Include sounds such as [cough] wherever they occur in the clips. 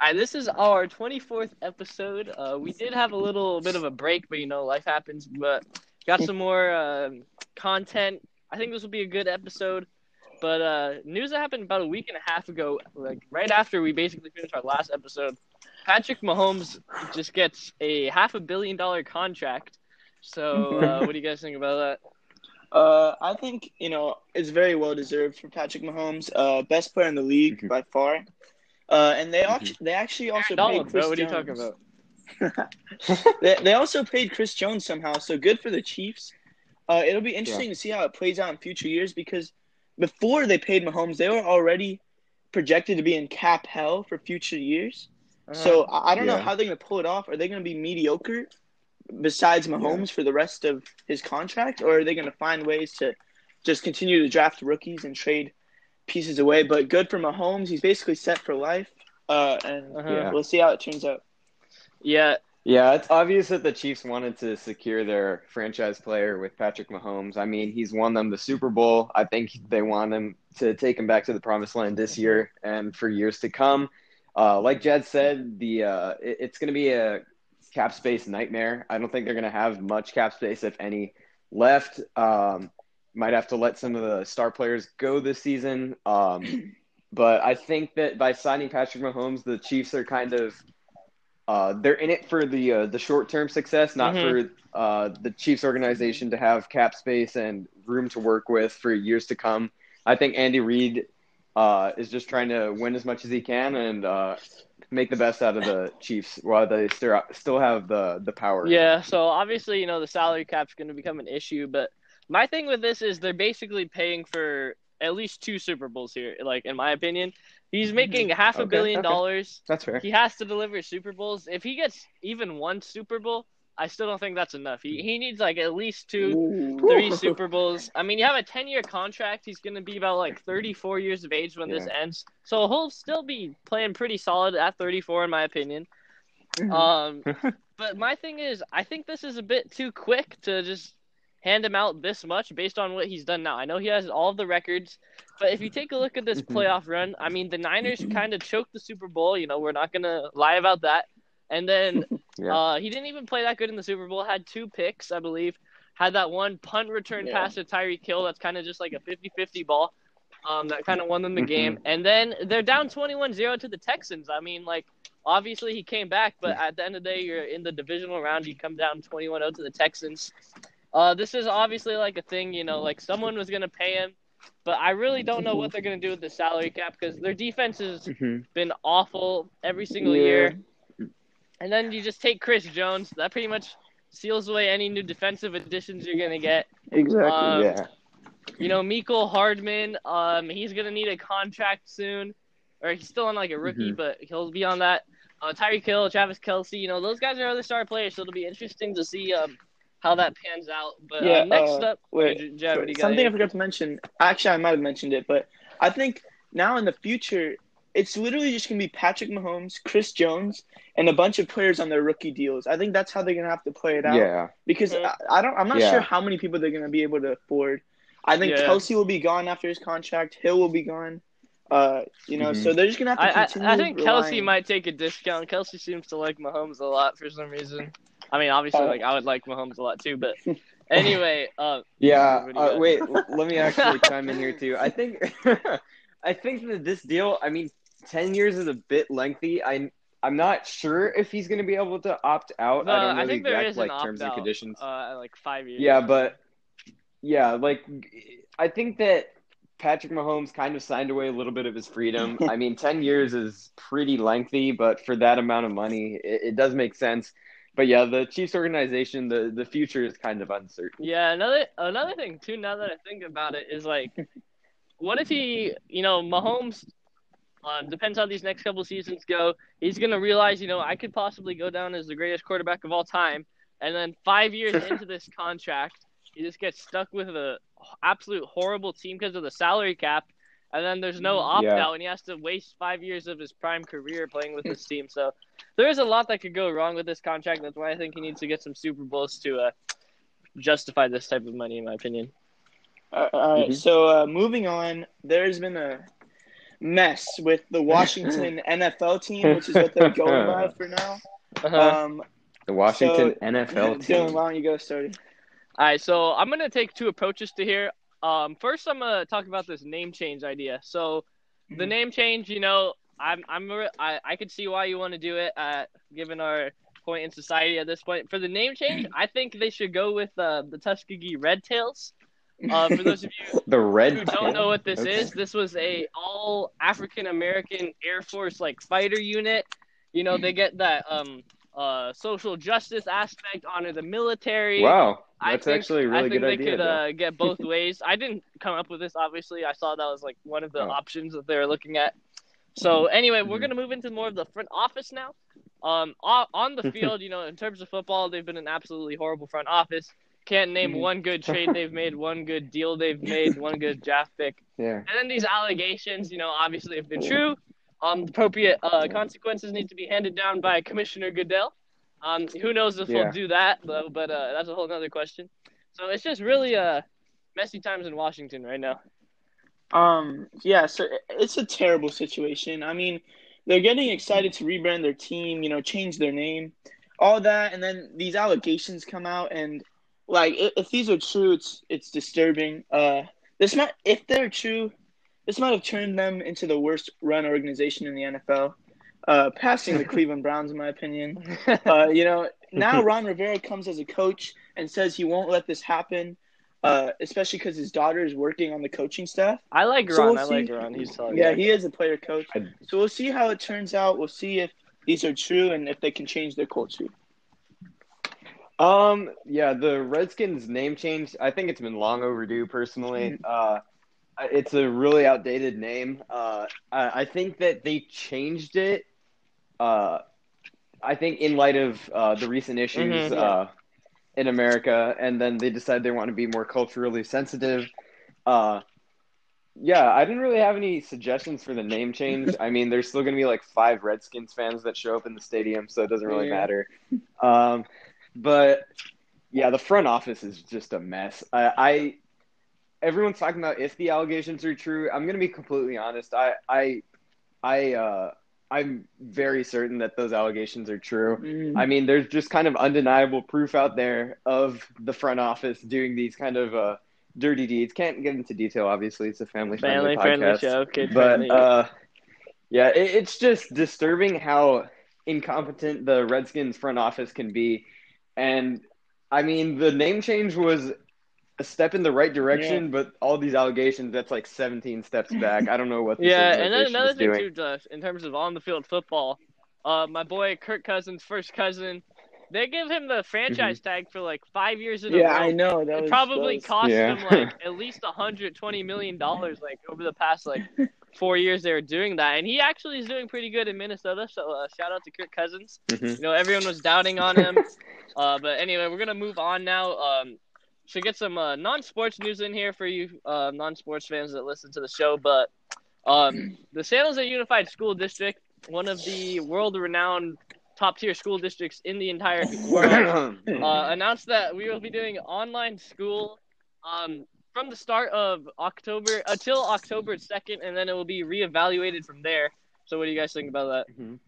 Hi, this is our 24th episode. Uh, we did have a little bit of a break, but you know, life happens. But got some more um content. I think this will be a good episode. But uh, news that happened about a week and a half ago, like right after we basically finished our last episode, Patrick Mahomes just gets a half a billion dollar contract. So, uh, what do you guys think about that? Uh, I think you know it's very well deserved for Patrick Mahomes, uh, best player in the league by far. Uh, and they Mhm. actually they actually also Donald, paid bro, Chris what are you Jones. talking about? [laughs] they, they also paid Chris Jones somehow, so good for the Chiefs. Uh, it'll be interesting to see how it plays out in future years because before they paid Mahomes, they were already projected to be in cap hell for future years. So I I don't know how they're going to pull it off. Are they going to be mediocre besides Mahomes for the rest of his contract, or are they going to find ways to just continue to draft rookies and trade pieces away? But good for Mahomes. He's basically set for life, uh, and Uh-huh. Yeah. we'll see how it turns out. yeah, Yeah, it's obvious that the Chiefs wanted to secure their franchise player with Patrick Mahomes. I mean, he's won them the Super Bowl. I think they want him to take him back to the promised land this year and for years to come. Uh, like Jed said, the uh, it- it's going to be a cap space nightmare. I don't think they're going to have much cap space, if any, left. Um, might have to let some of the star players go this season. Um, but I think that by signing Patrick Mahomes, the Chiefs are kind of uh, they're in it for the uh, the short term success, not Mhm. for uh, the Chiefs organization to have cap space and room to work with for years to come. I think Andy Reid uh, is just trying to win as much as he can and uh, make the best out of the Chiefs while they still still have the the power. Yeah, so obviously, you know, the salary cap's going to become an issue, but my thing with this is they're basically paying for at least two Super Bowls here, like in my opinion. He's making half a Okay, billion okay. dollars. that's fair. He has to deliver Super Bowls. If he gets even one Super Bowl, I still don't think that's enough. He he needs like at least two, Ooh. three Super Bowls. I mean, you have a 10-year contract. He's going to be about like 34 years of age when this ends. So he'll still be playing pretty solid at 34 in my opinion. Mhm. Um, [laughs] but my thing is, I think this is a bit too quick to just hand him out this much based on what he's done now. I know he has all of the records, but if you [laughs] take a look at this Mhm. playoff run, I mean, the Niners kind of choked the Super Bowl. You know, we're not gonna lie about that. And then [laughs] Yeah. uh, he didn't even play that good in the Super Bowl. Had two picks, I believe. Had that one punt return Yeah. pass to Tyreek Hill. That's kind of just like a 50-50 ball. Um, that kind of won them the Mhm. game. And then they're down 21-0 to the Texans. I mean, like obviously he came back, but at the end of the day, you're in the divisional round. You come down 21-0 to the Texans. Uh, this is obviously like a thing, you know, like someone was gonna pay him, but I really don't know what they're gonna do with the salary cap because their defense has Mhm. been awful every single Yeah. year. And then you just take Chris Jones. That pretty much seals away any new defensive additions you're gonna get. Exactly. Um, yeah. You know, Miko Hardman, um, he's gonna need a contract soon, or he's still on like a rookie, Mhm. but he'll be on that. Uh, Tyreek Hill, Travis Kelce, you know, those guys are other star players, so it'll be interesting to see um how that pans out. But Yeah, uh, next uh, up, wait, J- Jed, you Something I forgot to mention. Actually, I might have mentioned it, but I think now in the future, it's literally just gonna be Patrick Mahomes, Chris Jones, and a bunch of players on their rookie deals. I think that's how they're gonna have to play it out. Yeah. Because Mhm. I, I don't, I'm not Yeah. sure how many people they're gonna be able to afford. I think Yeah. Kelce will be gone after his contract. Hill will be gone. Uh, you know, Mhm. so they're just gonna have to I, continue. I, I think Kelce might take a discount. Kelce seems to like Mahomes a lot for some reason. I mean, obviously, Uh, like I would like Mahomes a lot too, but [laughs] anyway, uh, Yeah. What do you Uh, wait, [laughs] let me actually chime in here too. I think, [laughs] I think that this deal. I mean, ten years is a bit lengthy. I I'm not sure if he's going to be able to opt out. the- I don't know I the think there exact like terms and opt-out, conditions. uh, like five years. yeah, but yeah, like I think that Patrick Mahomes kind of signed away a little bit of his freedom. I mean, ten years is pretty lengthy, but for that amount of money, it, it does make sense. But yeah, the Chiefs organization, the the future is kind of uncertain. Yeah, another another thing too. Now that I think about it, is like, what if he, you know, Mahomes. Uh, depends how these next couple seasons go. He's gonna realize, you know, I could possibly go down as the greatest quarterback of all time, and then five years into this contract, he just gets stuck with a absolute horrible team because of the salary cap, and then there's no opt Yeah. out, and he has to waste five years of his prime career playing with this team. So there is a lot that could go wrong with this contract. That's why I think he needs to get some Super Bowls to uh, justify this type of money, in my opinion. Uh, all right, Mhm. so uh, moving on, there's been a mess with the Washington [laughs] NFL team, which is what they're going by for now. Uh-huh. Um, The Washington So, NFL Dylan, team. why don't you go started? All right, so I'm gonna take two approaches to here. Um, first, I'm gonna talk about this name change idea. So, the Mhm. name change, you know, I'm I'm re- I I could see why you want to do it, uh, given our point in society at this point. For the name change, [clears throat] I think they should go with uh, the Tuskegee Red Tails. Uh, [laughs] for those of you The red. who don't know what this Okay. is, this was a all African American Air Force like fighter unit. You know, they get that um uh social justice aspect, honor the military. Wow, I that's think- actually a really I think good they idea. could uh, get both [laughs] ways. I didn't come up with this, obviously. I saw that was like one of the Oh. options that they were looking at. So anyway, we're Mhm. gonna move into more of the front office now. Um, on, the [laughs] field, you know, in terms of football, they've been an absolutely horrible front office. Can't name Mhm. one good trade they've made, [laughs] one good deal they've made, one good draft pick. yeah. And then these allegations, you know, obviously if they're true, um, appropriate uh, consequences need to be handed down by Commissioner Goodell. Um, who knows if Yeah. he'll do that though? But uh, that's a whole other question. So it's just really uh, messy times in Washington right now. Um, yeah, so it's a terrible situation. I mean, they're getting excited to rebrand their team, you know, change their name, all that, and then these allegations come out, and like, if, if these are true, it's it's disturbing. Uh, this might, if they're true, this might have turned them into the worst run organization in the NFL, uh, passing the Cleveland Browns, in my opinion. Uh, you know, now [laughs] Ron Rivera comes as a coach and says he won't let this happen, uh, especially because his daughter is working on the coaching staff. I like So Ron. we'll I like. Ron. He's solid. Yeah, he is a player coach. So we'll see how it turns out. We'll see if these are true and if they can change their culture. Um, yeah, the Redskins name change, I think it's been long overdue personally. Uh, it's a really outdated name. Uh, I, I think that they changed it. Uh, I think in light of uh, the recent issues Mhm. uh, in America, and then they decide they want to be more culturally sensitive. Uh, yeah, I didn't really have any suggestions for the name change. [laughs] I mean, there's still going to be like five Redskins fans that show up in the stadium, so it doesn't really Yeah. matter. Um, but yeah, the front office is just a mess. I, I everyone's talking about if the allegations are true. I'm going to be completely honest. I I I uh, I'm very certain that those allegations are true. Mm. I mean, there's just kind of undeniable proof out there of the front office doing these kind of uh, dirty deeds. Can't get into detail, obviously. It's a family Family friendly show, kid But uh, yeah, it, it's just disturbing how incompetent the Redskins front office can be. And I mean, the name change was a step in the right direction, but all these allegations, that's like 17 steps back. I don't know what [laughs] this yeah, and then another thing doing. too, Josh, in terms of on the field football, uh, my boy Kirk Cousins, first cousin, they give him the franchise tag for like five years in a yeah, row. I know. That it was, probably that was- cost Yeah. them like at least 120 million dollars like over the past like [laughs] four years they were doing that and he actually is doing pretty good in minnesota so uh, shout out to kirk cousins Mhm. you know everyone was doubting on him [laughs] uh, but anyway we're gonna move on now um, should get some uh, non-sports news in here for you uh, non-sports fans that listen to the show but um, the san jose unified school district one of the world-renowned top-tier school districts in the entire world [coughs] uh, announced that we will be doing online school um, from the start of October until October 2nd, and then it will be reevaluated from there. So, what do you guys think about that? Mhm.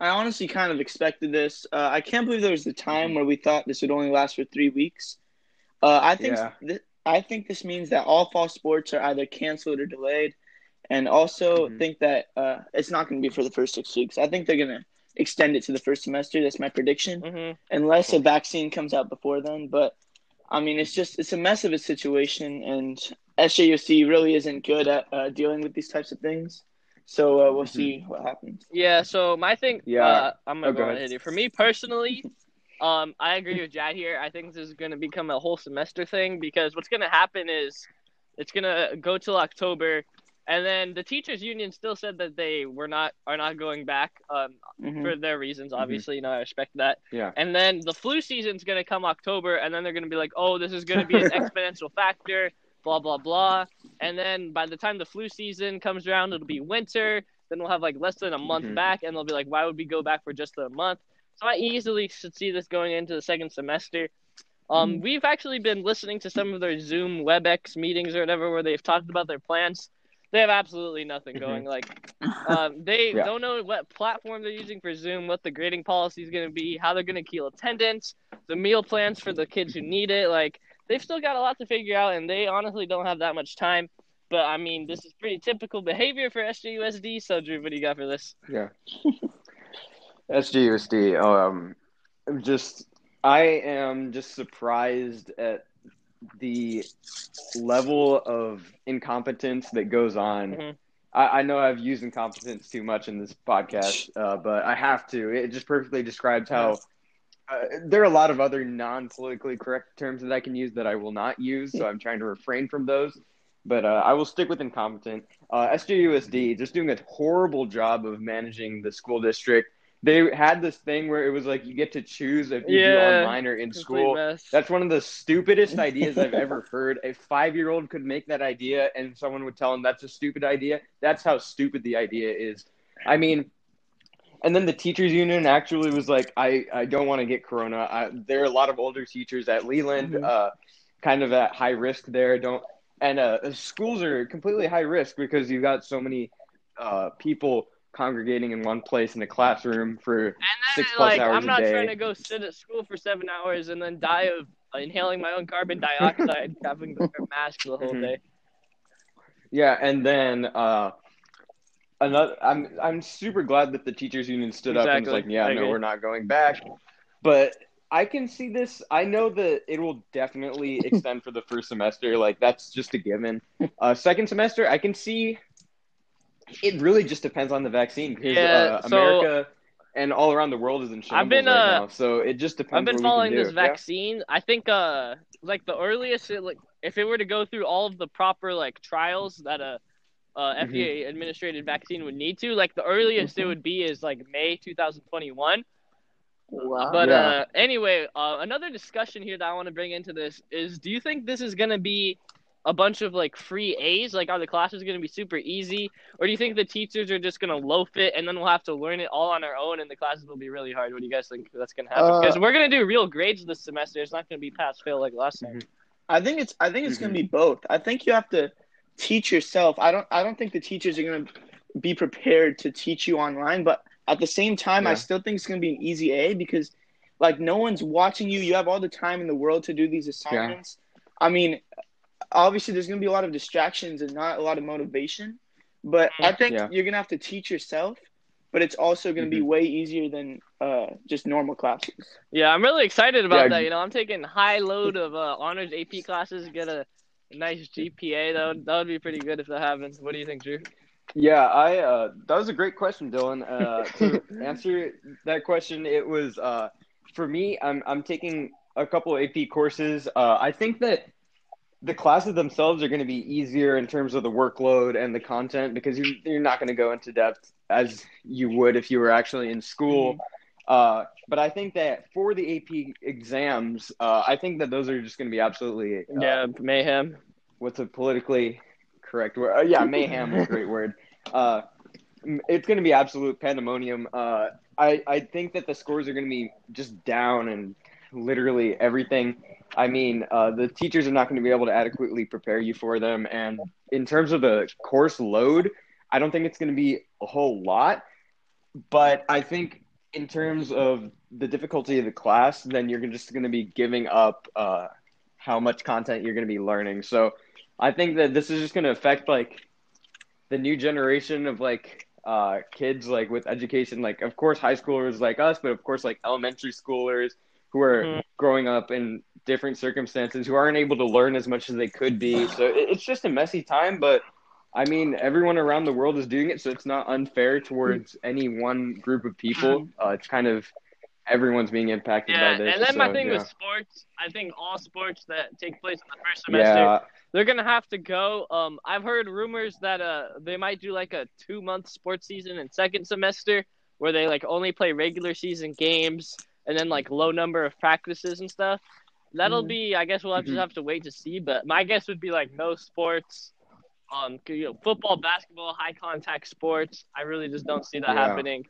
I honestly kind of expected this. Uh, I can't believe there was a time where we thought this would only last for three weeks. Uh, I think Yeah. th- I think this means that all fall sports are either canceled or delayed, and also Mhm. think that uh, it's not going to be for the first six weeks. I think they're going to extend it to the first semester. That's my prediction, hmm unless a vaccine comes out before then. But I mean, it's just it's a mess of a situation, and SJUC really isn't good at uh, dealing with these types of things. So uh, we'll Mhm. see what happens. Yeah. So my thing. Yeah. Uh, I'm gonna Oh, go go ahead. ahead. hit it. For me personally, [laughs] um, I agree with Jad here. I think this is gonna become a whole semester thing because what's gonna happen is it's gonna go till October. And then the teachers union still said that they were not are not going back um, Mhm. for their reasons. Obviously, you know I respect that. Yeah. And then the flu season's gonna come October, and then they're gonna be like, oh, this is gonna be an [laughs] exponential factor, blah blah blah. And then by the time the flu season comes around, it'll be winter. Then we'll have like less than a month Mhm. back, and they'll be like, why would we go back for just a month? So I easily should see this going into the second semester. Um, we've actually been listening to some of their Zoom WebEx meetings or whatever, where they've talked about their plans. they have absolutely nothing Mhm. going. Like, [laughs] um, they Yeah. don't know what platform they're using for Zoom, what the grading policy is going to be, how they're going to keep attendance, the meal plans for the kids who need it. Like, they've still got a lot to figure out, and they honestly don't have that much time. But I mean, this is pretty typical behavior for SJUSD. So, Drew, what do you got for this? Yeah. SJUSD. Um, I'm just I am just surprised at the level of incompetence that goes on. Mhm. I, I know I've used incompetence too much in this podcast, uh, but I have to. It just perfectly describes how. Uh, there are a lot of other non-politically correct terms that I can use that I will not use, so I'm trying to refrain from those. But uh, I will stick with incompetent. Uh, SJUSD just doing a horrible job of managing the school district. They had this thing where it was like you get to choose if you do Yeah, online or in school. mess. That's one of the stupidest [laughs] ideas I've ever heard. A five year old could make that idea and someone would tell him that's a stupid idea. That's how stupid the idea is. I mean, and then the teachers union actually was like, I, I don't want to get corona. I, there are a lot of older teachers at Leland, Mhm. uh, kind of at high risk there. Don't and uh, schools are completely high risk because you've got so many uh, people congregating in one place in a classroom for And then, six plus like, hours I'm a not day. trying to go sit at school for seven hours and then die of inhaling my own carbon dioxide, [laughs] having to wear a mask the whole Mhm. day. Yeah, and then uh, another. I'm I'm super glad that the teachers union stood up and was like, "Yeah, I no, agree. we're not going back." But I can see this. I know that it will definitely [laughs] extend for the first semester. Like that's just a given. Uh, second semester, I can see. It really just depends on the vaccine because Yeah, uh, so- America and all around the world is in shambles I've been, right uh, now. So it just depends. I've been what we can following this Yeah. vaccine. I think uh like the earliest it, like if it were to go through all of the proper like trials that a uh, Mm-hmm. FDA administrated vaccine would need to, like the earliest Mm-hmm. it would be is like May 2021. Wow. But Yeah. uh anyway, uh, another discussion here that I want to bring into this is do you think this is going to be a bunch of like free A's? Like, are the classes going to be super easy? Or do you think the teachers are just going to loaf it and then we'll have to learn it all on our own and the classes will be really hard? What do you guys think that's going to happen? Uh, Because we're going to do real grades this semester. It's not going to be pass fail like last time. I think it's I think it's Mhm. gonna be both. I think you have to teach yourself. I don't I don't think the teachers are gonna be prepared to teach you online, but at the same time I still think it's gonna be an easy A because like no one's watching you. You have all the time in the world to do these assignments. I mean, obviously there's gonna be a lot of distractions and not a lot of motivation. But I think Yeah. you're gonna have to teach yourself, but it's also gonna be way easier than uh, just normal classes. Yeah, I'm really excited about Yeah. that. You know, I'm taking high load of uh, honors AP classes, get a nice GPA. That would, that would be pretty good if that happens. What do you think, Drew? Yeah, I uh, that was a great question, Dylan. Uh, to [laughs] answer that question, it was uh, for me. I'm I'm taking a couple AP courses. Uh, I think that the classes themselves are going to be easier in terms of the workload and the content because you, you're not going to go into depth as you would if you were actually in school. Uh, but I think that for the AP exams, uh, I think that those are just going to be absolutely uh, yeah, mayhem. what's a politically correct word? Uh, yeah, mayhem is a great [laughs] word. Uh, it's going to be absolute pandemonium. Uh, I I think that the scores are going to be just down and literally everything. I mean, uh, the teachers are not going to be able to adequately prepare you for them, and in terms of the course load, I don't think it's going to be a whole lot. But I think in terms of the difficulty of the class, then you're just going to be giving up uh, how much content you're going to be learning. So I think that this is just going to affect like the new generation of like uh, kids like with education. Like of course high schoolers like us, but of course like elementary schoolers who are Mhm. growing up in different circumstances who aren't able to learn as much as they could be. So it's just a messy time, but. I mean, everyone around the world is doing it, so it's not unfair towards any one group of people. Uh, it's kind of everyone's being impacted Yeah, by this. and then my thing yeah. with sports, I think all sports that take place in the first semester, yeah, they're gonna have to go. Um, I've heard rumors that uh they might do like a two month sports season in second semester where they like only play regular season games and then like low number of practices and stuff. That'll Mhm. be, I guess we'll have Mhm. to have to wait to see. But my guess would be like no sports, um, you know, football, basketball, high contact sports. I really just don't see that Yeah. happening.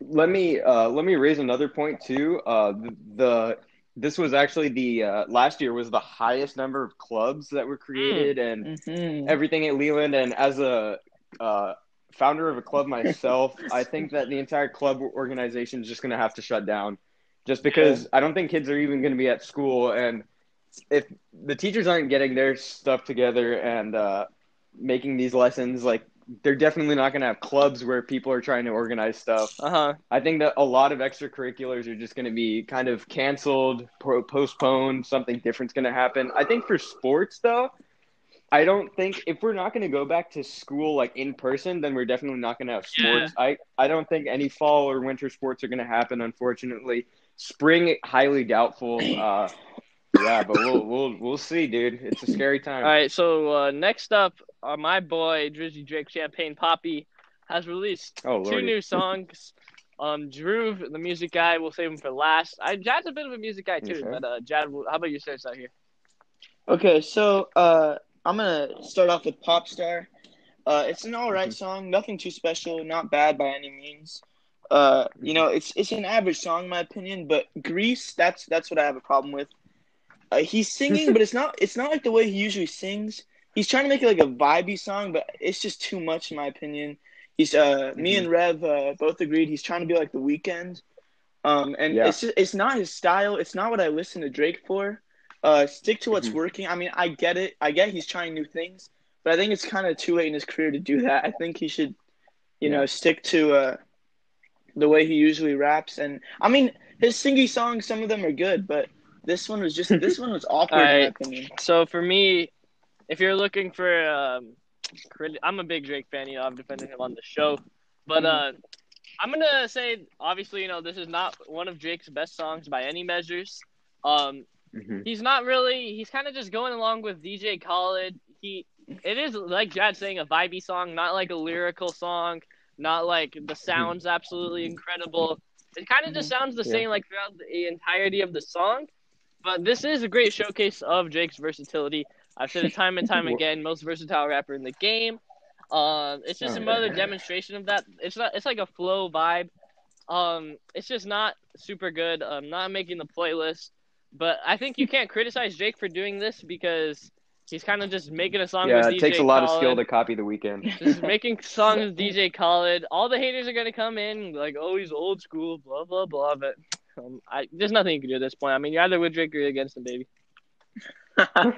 let me uh, let me raise another point too. Uh, the, the this was actually the uh, last year was the highest number of clubs that were created and Mhm. everything at Leland. And as a uh, founder of a club myself, [laughs] I think that the entire club organization is just going to have to shut down, just because I don't think kids are even going to be at school, and if the teachers aren't getting their stuff together and uh, making these lessons, like they're definitely not going to have clubs where people are trying to organize stuff. Uh huh. I think that a lot of extracurriculars are just going to be kind of canceled, pro- postponed. Something different's going to happen. I think for sports, though, I don't think if we're not going to go back to school like in person, then we're definitely not going to have sports. I I don't think any fall or winter sports are going to happen. Unfortunately, spring highly doubtful. [clears throat] Uh, yeah, but we'll we'll we'll see, dude. It's a scary time. All right. So uh, next up, uh, my boy Drizzy Drake Champagne Papi has released Oh two new [laughs] songs. Um, Drew, the music guy, we'll save him for last. I Jad's a bit of a music guy too, Yes, sir. but uh, Jad, how about you start us out here? Okay, so uh, I'm gonna start off with Popstar. Uh, it's an alright song, nothing too special, not bad by any means. Uh, you know, it's it's an average song in my opinion, but Greece, that's that's what I have a problem with. Uh, he's singing, [laughs] but it's not it's not like the way he usually sings. He's trying to make it like a vibey song, but it's just too much in my opinion. He's uh, me and Rev uh, both agreed he's trying to be like the Weeknd. Um, and Yeah. it's just, it's not his style. It's not what I listen to Drake for. Uh, stick to what's Mhm. working. I mean, I get it. I get he's trying new things, but I think it's kind of too late in his career to do that. I think he should, you know, stick to uh, the way he usually raps. And I mean, his singy songs, some of them are good, but this one was just this [laughs] one was awkward in my opinion. So for me, if you're looking for, um, crit- I'm a big Drake fan. You know, I've defended him on the show, but uh, I'm gonna say, obviously, you know, this is not one of Drake's best songs by any measures. Um, Mhm. he's not really. He's kind of just going along with DJ Khaled. He, it is like Jad saying a vibey song, not like a lyrical song, not like the sounds absolutely incredible. It kind of just sounds the Yeah. same like throughout the entirety of the song. But this is a great showcase of Drake's versatility. I've said it time and time [laughs] again, most versatile rapper in the game. Um, it's just another demonstration of that. It's not. It's like a flow vibe. Um, it's just not super good. I'm not making the playlist. But I think you can't criticize Jake for doing this because he's kind of just making a song Yeah, with it DJ takes a lot of skill to copy the Weeknd. [laughs] Just making songs with [laughs] DJ Khaled. All the haters are gonna come in like, oh, he's old school, blah blah blah. But um, I, there's nothing you can do at this point. I mean, you're either with Drake or you're against him, baby. [laughs]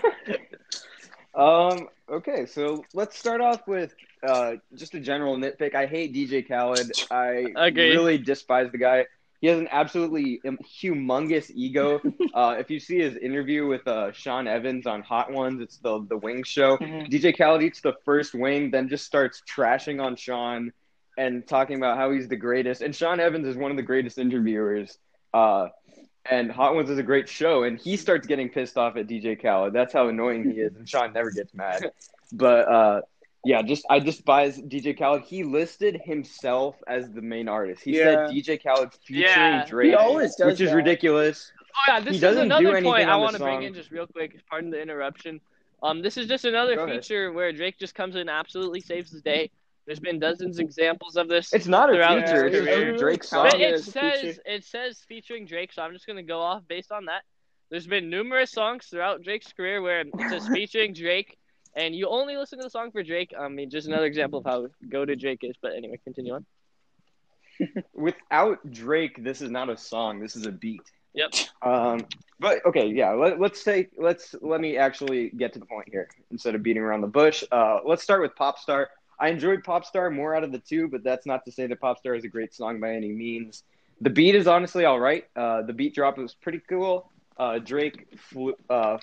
Um. Okay, so let's start off with uh, just a general nitpick. I hate DJ Khaled. I Agreed. really despise the guy. He has an absolutely um, humongous ego. [laughs] uh, if you see his interview with uh, Sean Evans on Hot Ones, it's the the wing show. Mhm. DJ Khaled eats the first wing, then just starts trashing on Sean and talking about how he's the greatest. And Sean Evans is one of the greatest interviewers. Uh, and Hot Ones is a great show, and he starts getting pissed off at DJ Khaled. That's how annoying he is, and Sean never gets mad. [laughs] But uh, yeah, just I despise DJ Khaled. He listed himself as the main artist. He Yeah. said DJ Khaled featuring Yeah. Drake, He always does which is that. ridiculous. Oh yeah, this He is doesn't another point I want to bring in just real quick. Pardon the interruption. Um, this is just another Go ahead. feature where Drake just comes in and absolutely saves the day. There's been dozens examples of this. It's not a feature; it's just a Drake song. But it says feature. it says featuring Drake, so I'm just gonna go off based on that. There's been numerous songs throughout Drake's career where it says [laughs] featuring Drake, and you only listen to the song for Drake. I mean, just another example of how go to Drake is. But anyway, continue on. [laughs] Without Drake, this is not a song. This is a beat. Yep. [laughs] Um, but okay, yeah. Let, let's say let's let me actually get to the point here instead of beating around the bush. Uh, let's start with Popstar. I enjoyed Popstar more out of the two, but that's not to say that Popstar is a great song by any means. The beat is honestly all right. Uh, the beat drop was pretty cool. Uh, Drake, flew, uh,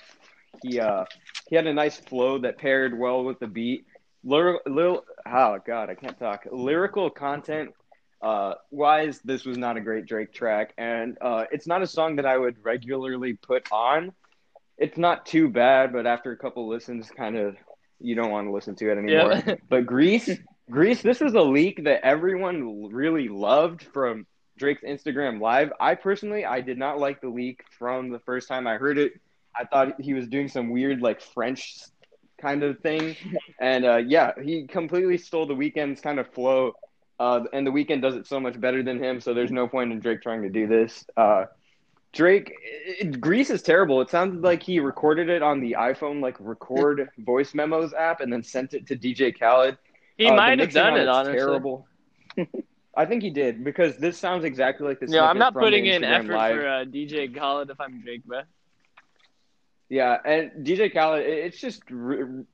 he uh, he had a nice flow that paired well with the beat. Lyr- lil- oh god, I can't talk. Lyrical content uh, wise, this was not a great Drake track, and uh, it's not a song that I would regularly put on. It's not too bad, but after a couple listens, kind of you don't want to listen to it anymore. Yeah. [laughs] But Greece, Greece, this was a leak that everyone really loved from Drake's Instagram Live. I personally, I did not like the leak from the first time I heard it. I thought he was doing some weird like French kind of thing, and uh, yeah, he completely stole the Weeknd's kind of flow. Uh, and the Weeknd does it so much better than him, so there's no point in Drake trying to do this. Uh, Drake, it, Greece is terrible. It sounded like he recorded it on the iPhone, like record [laughs] voice memos app, and then sent it to DJ Khaled. He Uh, might have done it, honestly. Terrible. [laughs] I think he did because this sounds exactly like this. Yeah, I'm not putting in effort for uh, DJ Khaled if I'm Drake, bro. Yeah, and DJ Khaled, it's just,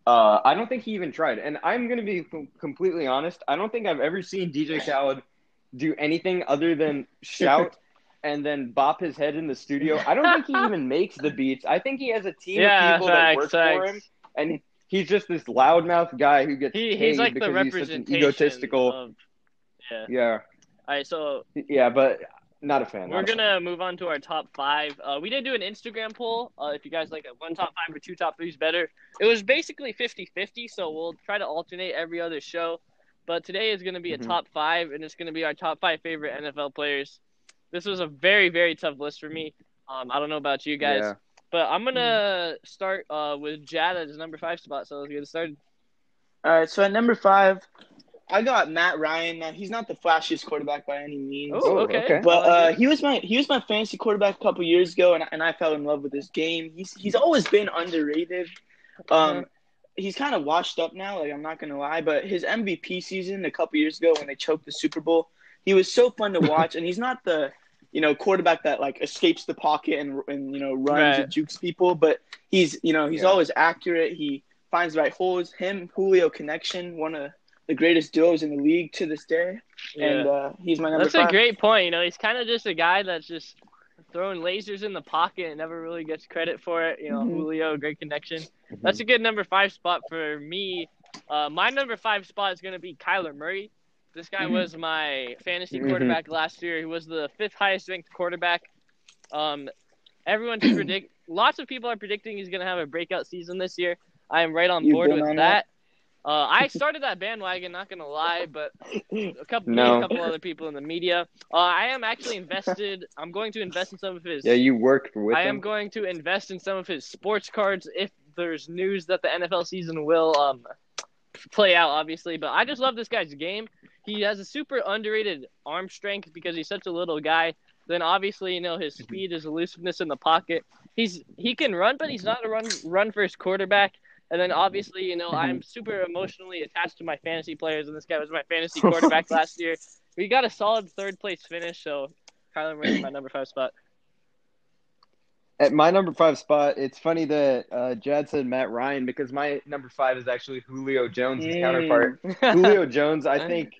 uh, I don't think he even tried. And I'm going to be completely honest. I don't think I've ever seen DJ Khaled do anything other than [laughs] shout and then bop his head in the studio. I don't think he [laughs] even makes the beats. I think he has a team Yeah, of people that facts, work for him, and he's just this loudmouth guy who gets He paid he's like the because he's such an egotistical. of. Yeah. Yeah, All right, so yeah, but not a fan. we're not a fan. gonna move on to our top five. Uh, we did do an Instagram poll. Uh, if you guys like a one top five or two top threes better, it was basically 50-50, So we'll try to alternate every other show. But today is gonna be a Mhm. top five, and it's gonna be our top five favorite NFL players. This was a very very tough list for me. Um, I don't know about you guys, Yeah. but I'm gonna start uh with Jad at his number five spot. So let's get started. All right, so at number five, I got Matt Ryan. Now he's not the flashiest quarterback by any means, Oh, Oh, okay. okay. but uh, he was my he was my fantasy quarterback a couple years ago, and I- and I fell in love with his game. He's he's always been underrated. Um, he's kind of washed up now. Like I'm not gonna lie, but his MVP season a couple years ago when they choked the Super Bowl, he was so fun to [laughs] watch. and he's not the you know quarterback that like escapes the pocket and and you know runs Right. and jukes people, but he's you know he's Yeah. always accurate. He finds the right holes. Him Julio connection, one of the greatest duos in the league to this day, and uh, he's my number That's five. a great point. You know, he's kind of just a guy that's just throwing lasers in the pocket and never really gets credit for it. You know, Mhm. Julio, great connection. That's a good number five spot for me. Uh, my number five spot is going to be Kyler Murray. This guy Mhm. was my fantasy Mhm. quarterback last year. He was the fifth highest ranked quarterback. Um, everyone's [clears throat] predict. Lots of people are predicting he's going to have a breakout season this year. I am right on You've board with on that. Uh, I started that bandwagon, not gonna lie, but a couple, No. a couple other people in the media. Uh, I am actually invested. I'm going to invest in some of his. Yeah, you worked with I him. am going to invest in some of his sports cards if there's news that the NFL season will um play out, obviously. But I just love this guy's game. He has a super underrated arm strength because he's such a little guy. Then obviously, you know, his speed, his elusiveness in the pocket. He's he can run, but he's not a run run first quarterback. And then obviously, you know, I'm super emotionally attached to my fantasy players, and this guy was my fantasy [laughs] quarterback last year. We got a solid third place finish, so Kyler Murray is my number five spot. At my number five spot, it's funny that uh, Jad said Matt Ryan because my number five is actually Julio Jones' Mm. counterpart. Julio [laughs] Jones, I think,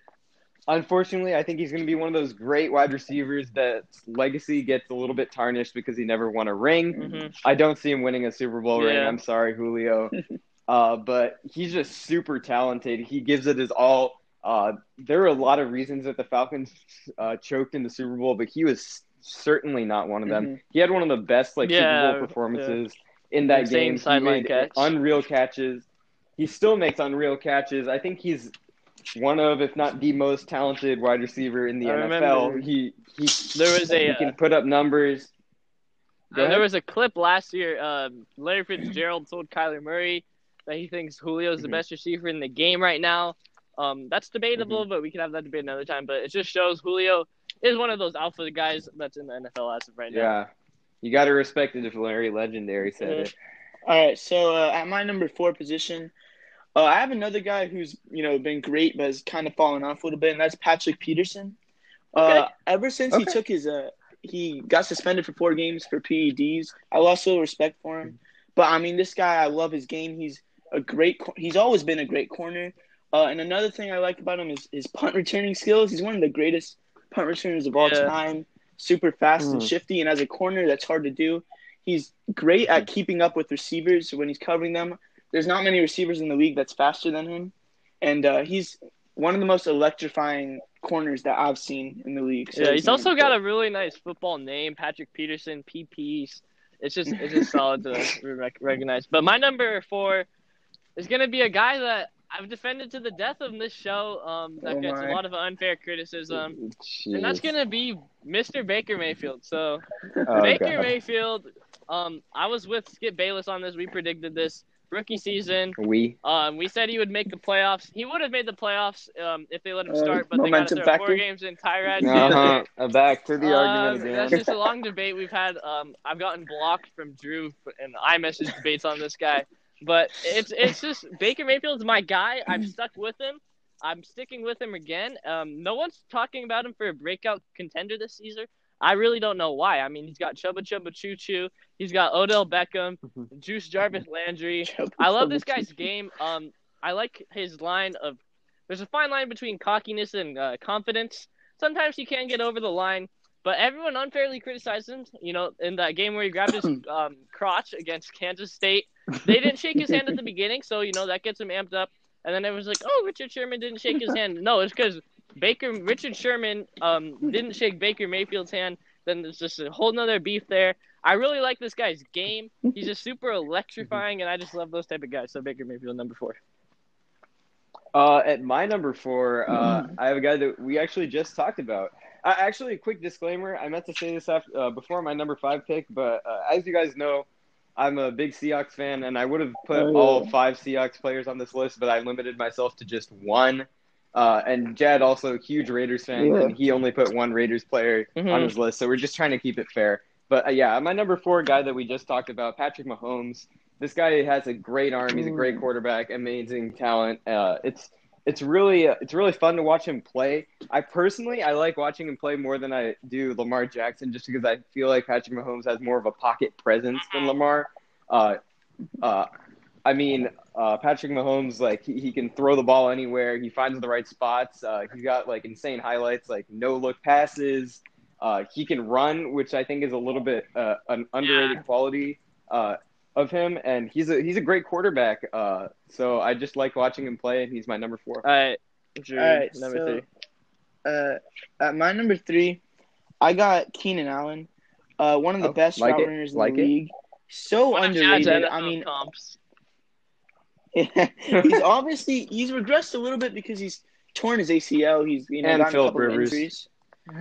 unfortunately, I think he's going to be one of those great wide receivers that legacy gets a little bit tarnished because he never won a ring. Mhm. I don't see him winning a Super Bowl ring. I'm sorry, Julio. [laughs] uh, but he's just super talented. He gives it his all. Uh, there are a lot of reasons that the Falcons uh, choked in the Super Bowl, but he was certainly not one of them. Mhm. He had one of the best like Yeah, Super Bowl performances in that Insane game. He made catch. unreal catches. He still makes unreal catches. I think he's one of, if not the most talented wide receiver in the I NFL. remember. He he There was a, he uh, can put up numbers. Uh, there was a clip last year. Um, Larry Fitzgerald told Kyler Murray that he thinks Julio's the Mhm. best receiver in the game right now. Um, that's debatable, but we can have that debate another time. But it just shows Julio is one of those alpha guys that's in the NFL as of right now. Yeah. You got to respect it if Larry Legendary said Mhm. it. All right, so uh, at my number four position, uh, I have another guy who's you know been great but has kind of fallen off a little bit, and that's Patrick Peterson. Uh, ever since he took his uh, he got suspended for four games for PEDs. I lost a little respect for him, but I mean this guy, I love his game. He's a great. He's always been a great corner. Uh, and another thing I like about him is his punt returning skills. He's one of the greatest punt returners of all Yeah. time. Super fast and Mm. shifty, and as a corner, that's hard to do. He's great at keeping up with receivers when he's covering them. There's not many receivers in the league that's faster than him, and uh, he's one of the most electrifying corners that I've seen in the league. So Yeah, he's also got a really nice football name, Patrick Peterson, PPs. It's just it's just solid to [laughs] rec- recognize. But my number four is gonna be a guy that I've defended to the death of this show. Um, that Oh gets a lot of unfair criticism. And that's gonna be Mr. Baker Mayfield. So Oh, Baker God. Mayfield, um, I was with Skip Bayless on this. We predicted this. Rookie season. We. Um, we said he would make the playoffs. He would have made the playoffs um, if they let him Uh, start, but they got to momentum throw factor? four games in Tyrod. [laughs] Uh huh. Back to the Um, argument That's just a long debate we've had. Um, I've gotten blocked from Drew and iMessage debates on this guy, but it's it's just Baker Mayfield's my guy. I've stuck with him. I'm sticking with him again. Um, no one's talking about him for a breakout contender this season. I really don't know why. I mean, he's got Chubba Chubba Choo Choo. He's got Odell Beckham, Juice Jarvis Landry. [laughs] I love this guy's game. Um, I like his line of. There's a fine line between cockiness and uh, confidence. Sometimes he can get over the line, but everyone unfairly criticizes him. You know, in that game where he grabbed his [clears throat] um, crotch against Kansas State, they didn't shake his hand at the [laughs] beginning, so you know that gets him amped up. And then everyone's like, "Oh, Richard Sherman didn't shake his hand." No, it's because Baker Richard Sherman um, didn't shake Baker Mayfield's hand. Then there's just a whole nother beef there. I really like this guy's game. He's just super electrifying, and I just love those type of guys. So Baker Mayfield number four. Uh, at my number four, uh, I have a guy that we actually just talked about. Uh, actually, a quick disclaimer: I meant to say this after, uh, before my number five pick, but uh, as you guys know, I'm a big Seahawks fan, and I would have put Oh, all five Seahawks players on this list, but I limited myself to just one. Uh, and Jed also a huge Raiders fan, Yeah. and he only put one Raiders player on Mhm. his list. So we're just trying to keep it fair. But uh, yeah, my number four guy that we just talked about, Patrick Mahomes. This guy has a great arm. He's a great quarterback, amazing talent. Uh, it's it's really uh, it's really fun to watch him play. I personally I like watching him play more than I do Lamar Jackson, just because I feel like Patrick Mahomes has more of a pocket presence than Lamar. Uh, uh, I mean, uh, Patrick Mahomes like he, he can throw the ball anywhere. He finds the right spots. Uh, he's got like insane highlights, like no look passes. Uh, he can run, which I think is a little bit uh, an underrated quality uh, of him, and he's a he's a great quarterback. Uh, so I just like watching him play, and he's my number four. All right, Drew, All right, number so- three. Uh, at my number three, I got Keenan Allen, uh, one of the Oh, best like route it, runners in like the it. league. So One underrated. I mean, comps. [laughs] he's [laughs] obviously he's regressed a little bit because he's torn his ACL. He's you know And gotten a Philip couple of Rivers. injuries.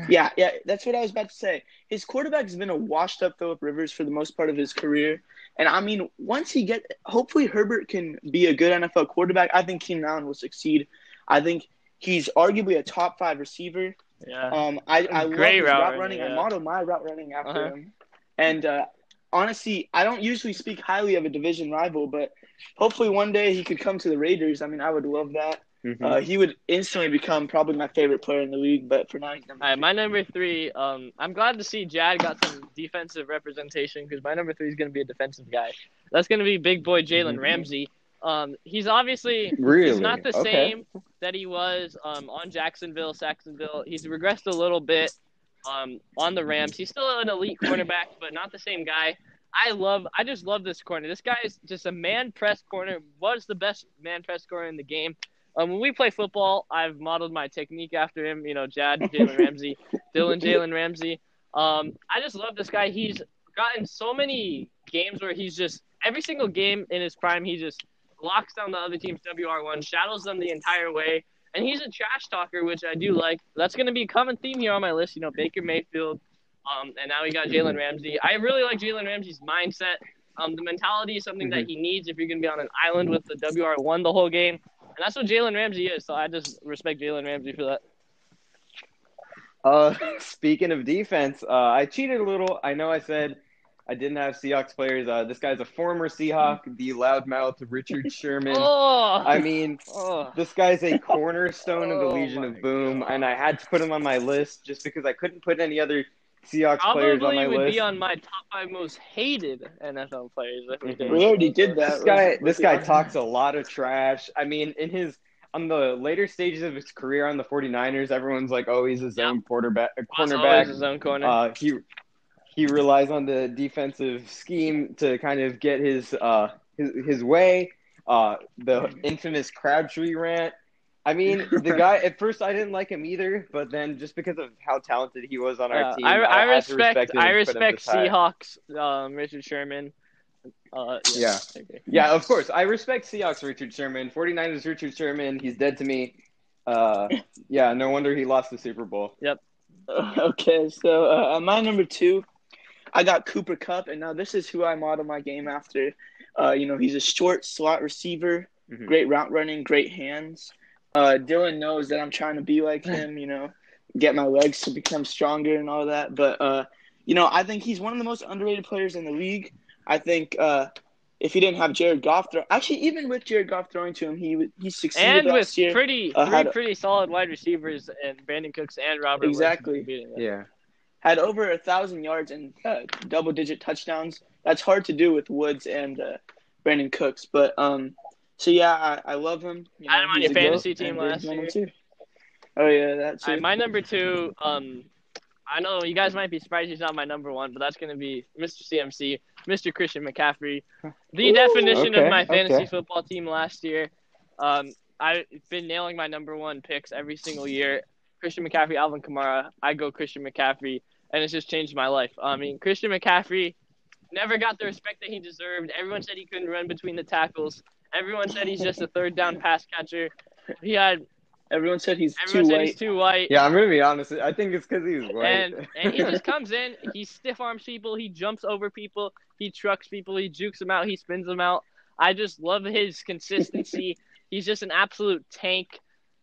Yeah, yeah, that's what I was about to say. His quarterback has been a washed up Philip Rivers for the most part of his career. And I mean, once he get hopefully Herbert can be a good NFL quarterback, I think Keenan Allen will succeed. I think he's arguably a top five receiver. Yeah. Um, I, I love Great his route route, running, running. I model my route running after Uh-huh. him. And uh, honestly, I don't usually speak highly of a division rival, but hopefully one day he could come to the Raiders. I mean, I would love that. Mhm. Uh, he would instantly become probably my favorite player in the league. But for now, he's number All right, my number three. Um, I'm glad to see Jad got some defensive representation because my number three is going to be a defensive guy. That's going to be big boy Jalen Mhm. Ramsey. Um, he's obviously really? he's not the okay. same that he was um, on Jacksonville, Saxonville. He's regressed a little bit um, on the Rams. He's still an elite cornerback, but not the same guy. I love, I just love this corner. This guy is just a man press corner. Was the best man press corner in the game. Um, when we play football, I've modeled my technique after him. You know, Jad, Jalen [laughs] Ramsey, Dylan, Jalen Ramsey. Um, I just love this guy. He's gotten so many games where he's just every single game in his prime, he just locks down the other team's WR1, shadows them the entire way, and he's a trash talker, which I do like. That's going to be a common theme here on my list. You know, Baker Mayfield, um, and now we got Jalen Ramsey. I really like Jalen Ramsey's mindset. Um, the mentality is something that he needs if you're going to be on an island with the WR1 the whole game, and that's what Jalen Ramsey is. So I just respect Jalen Ramsey for that. Uh, [laughs] speaking of defense, uh, I cheated a little. I know I said I didn't have Seahawks players. Uh, this guy's a former Seahawk, the loudmouth Richard [laughs] Sherman. Oh, I mean, oh. this guy's a cornerstone of the Oh Legion of Boom, God. and I had to put him on my list just because I couldn't put any other Seahawks players on Probably my would list. be on my top five most hated NFL players. If we did. We already did that. this guy, with- with this guy Army. talks a lot of trash. I mean, in his on the later stages of his career on the 49ers, everyone's like, "Oh, he's a zone quarterback, a Always cornerback." his own corner. Uh, he he relies on the defensive scheme to kind of get his uh his, his way. Uh, the infamous Crabtree rant. I mean, [laughs] the guy at first I didn't like him either, but then just because of how talented he was on our Yeah, team, I, I, had to respect, him I and put him respect. Seahawks. Um, Richard Sherman. Uh, Yeah. Okay. Yeah, of course. I respect Seahawks Richard Sherman. 49ers Richard Sherman. He's dead to me. Uh, [laughs] yeah, no wonder he lost the Super Bowl. Yep. [laughs] Okay, so uh, my number two, I got Cooper Kupp, and now this is who I model my game after. Uh, you know, he's a short slot receiver, Mhm. great route running, great hands. Uh, Dylan knows that I'm trying to be like [laughs] him, you know, get my legs to become stronger and all that. But, uh, you know, I think he's one of the most underrated players in the league. I think uh, if he didn't have Jared Goff, throw- actually, even with Jared Goff throwing to him, he he succeeded And with last year. pretty uh, three had a- pretty solid wide receivers and Brandin Cooks and Robert Woods Exactly. Yeah. had over a thousand yards and uh, double digit touchdowns. That's hard to do with Woods and uh, Brandin Cooks. But um, so yeah, I, I love him. You I had him on your fantasy team last year. two. Oh yeah, that's right, my number two. Um, I know you guys might be surprised he's not my number one, but that's going to be Mr. CMC, Mr. Christian McCaffrey, the Ooh, definition of my fantasy okay. football team last year. Um, I've been nailing my number one picks every single year. Christian McCaffrey, Alvin Kamara. I go Christian McCaffrey, and it's just changed my life. I mean, Christian McCaffrey never got the respect that he deserved. Everyone said he couldn't run between the tackles. Everyone said he's just a third down pass catcher. He had Everyone said he's everyone too said white. he's too white. Yeah, I'm gonna be honest. I think it's because he's white. And and he just [laughs] comes in, he stiff arms people, he jumps over people, he trucks people, he jukes them out, he spins them out. I just love his consistency. He's just an absolute tank.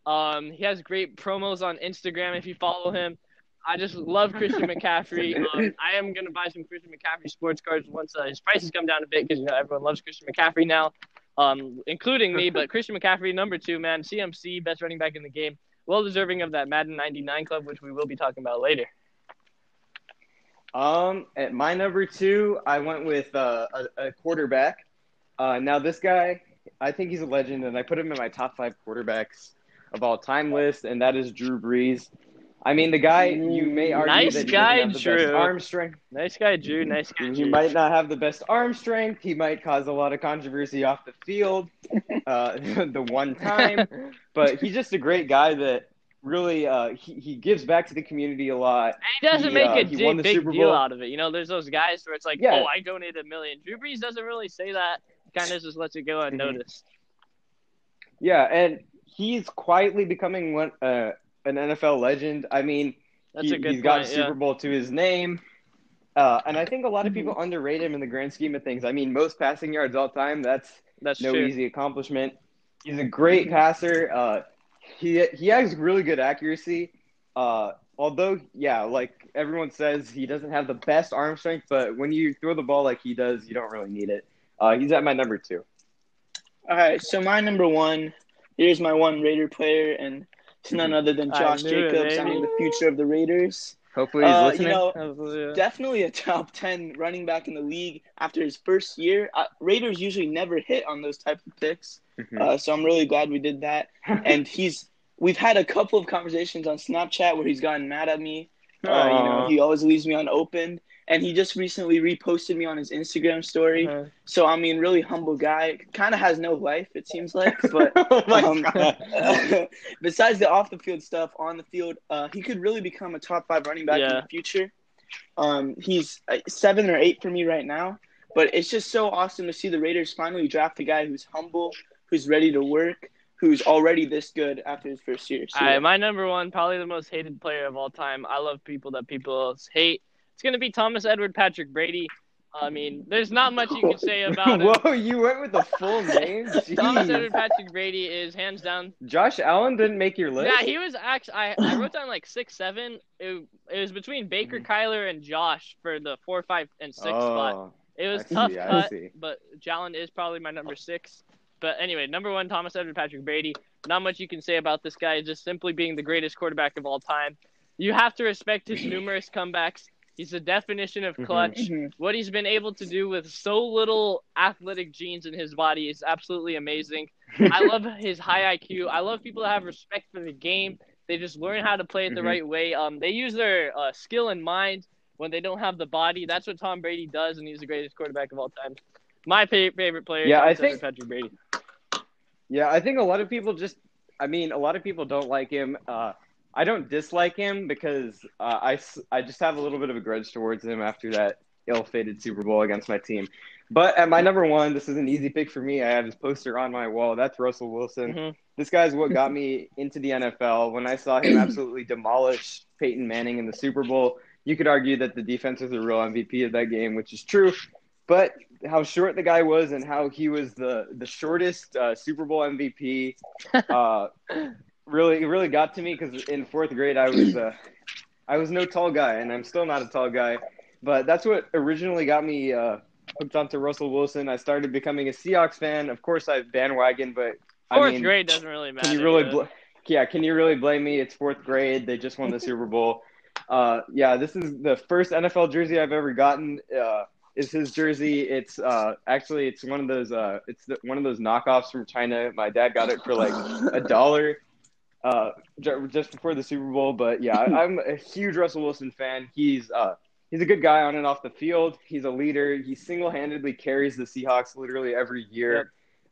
Um, he has great promos on Instagram if you follow him. I just love Christian [laughs] McCaffrey. Um, I am gonna buy some Christian McCaffrey sports cards once uh, his prices come down a bit because you know everyone loves Christian McCaffrey now, um, including me. But [laughs] Christian McCaffrey, number two, man, CMC, best running back in the game, well deserving of that Madden '99 club, which we will be talking about later. Um, at my number two, I went with uh, a, a quarterback. Uh, now this guy, I think he's a legend, and I put him in my top five quarterbacks of all time list, and that is Drew Brees. I mean, the guy you may argue Nice that he guy, doesn't have the best arm strength. Nice guy, Drew. Nice guy, He Drew. might not have the best arm strength. He might cause a lot of controversy off the field, [laughs] uh, [laughs] the one time. But he's just a great guy that really uh, he, he gives back to the community a lot. And he doesn't He, make uh, a he di- won the big Super deal out of it. You know, there's those guys where it's like, Yeah. oh, I donated a million. Drew Brees doesn't really say that. Kind of just lets it go [laughs] unnoticed. Yeah, and he's quietly becoming one uh, an NFL legend. I mean, That's he, a good he's got a. Super Yeah. Bowl to his name. Uh, and I think a lot of people underrate him in the grand scheme of things. I mean, most passing yards all time, that's That's no true. easy accomplishment. He's a great passer. Uh, he he has really good accuracy. Uh, although, yeah, like everyone says, he doesn't have the best arm strength. But when you throw the ball like he does, you don't really need it. Uh, he's at my number two. All right, so my number one. Here's my one Raider player, and it's none other than [laughs] I Josh knew it, Jacobs. I mean, the future of the Raiders. Hopefully, he's Uh, you listening. know, definitely a top 10 running back in the league after his first year. Uh, Raiders usually never hit on those type of picks, Mhm. uh, so I'm really glad we did that. [laughs] And he's we've had a couple of conversations on Snapchat where he's gotten mad at me. Uh, you know, he always leaves me unopened, and he just recently reposted me on his Instagram story. Uh, So I mean, really humble guy. Kind of has no life, it seems like, [laughs] but. oh Um, [laughs] besides the off the field stuff, on the field, uh, he could really become a top five running back in the future. Um, he's uh, seven or eight for me right now, but it's just so awesome to see the Raiders finally draft a guy who's humble, who's ready to work, who's already this good after his first year. So, all right, my number one, probably the most hated player of all time. I love people that people hate. It's gonna be Thomas Edward Patrick Brady. I mean, there's not much you can say about him. [laughs] Whoa, you went with the full [laughs] name? Thomas Edward Patrick Brady is hands down Josh Allen didn't make your list? Yeah, he was actually. I, I wrote down like six, seven. It, it was between Baker, mm-hmm. Kyler, and Josh for the four, five, and six oh, spot. oh, It was I tough see, cut, but Jalen is probably my number six. But anyway, number one, Thomas Edward Patrick Brady. Not much you can say about this guy, just simply being the greatest quarterback of all time. You have to respect his [clears throat] numerous comebacks. He's the definition of Mhm. clutch. Mhm. What he's been able to do with so little athletic genes in his body is absolutely amazing. [laughs] I love his high IQ. I love people that have respect for the game. They just learn how to play it the Mhm. right way. Um, they use their uh, skill and mind when they don't have the body. That's what Tom Brady does, and he's the greatest quarterback of all time. My fa- favorite player. Yeah, I think- Patrick Brady. Yeah, I think a lot of people just, I mean, a lot of people don't like him. Uh, I don't dislike him because uh, I, I just have a little bit of a grudge towards him after that ill fated Super Bowl against my team. But at my number one, this is an easy pick for me. I have his poster on my wall. That's Russell Wilson. Mhm. This guy's what got me into the NFL. When I saw him [clears throat] absolutely demolish Peyton Manning in the Super Bowl, you could argue that the defense was the real MVP of that game, which is true. but how short the guy was and how he was the the shortest uh, Super Bowl MVP [laughs] uh, really it really got to me because in fourth grade I was uh, I was no tall guy and I'm still not a tall guy, but that's what originally got me uh, hooked onto Russell Wilson. I started becoming a Seahawks fan. Of course, I bandwagon, but Fourth I mean, grade doesn't really matter. can you really, bl- yeah? Can you really blame me? It's fourth grade. They just won the Super Bowl. Uh, yeah, this is the first NFL jersey I've ever gotten. Uh, is his jersey? It's uh, actually it's one of those uh, it's the, one of those knockoffs from China. My dad got it for like a dollar. Uh, just before the Super Bowl, but yeah, I- [laughs] I'm a huge Russell Wilson fan. He's uh, he's a good guy on and off the field. He's a leader. He single-handedly carries the Seahawks literally every year. Yep.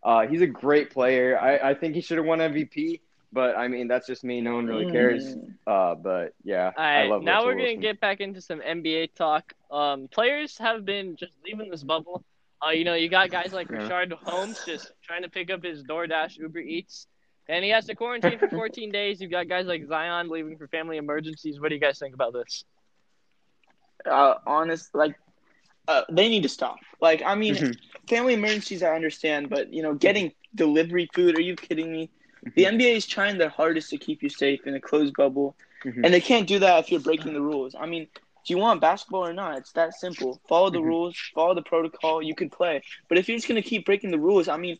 Uh, he's a great player. I, I think he should have won MVP, but I mean that's just me. No one really cares. Mm. Uh, but yeah, All I right, love. now Russell we're gonna Wilson. get back into some NBA talk. Um, players have been just leaving this bubble. Uh, you know, you got guys like Yeah. Richaun Holmes just trying to pick up his DoorDash, Uber Eats, and he has to quarantine for 14 days. You've got guys like Zion leaving for family emergencies. What do you guys think about this? uh, honest, like, uh, they need to stop. Like, I mean, Mhm. family emergencies, I understand, but you know, getting delivery food, are you kidding me? The NBA is trying their hardest to keep you safe in a closed bubble, Mhm. and they can't do that if you're breaking the rules. I mean, do you want basketball or not? It's that simple. Follow the Mhm. rules, follow the protocol. You can play, but if you're just gonna keep breaking the rules, I mean.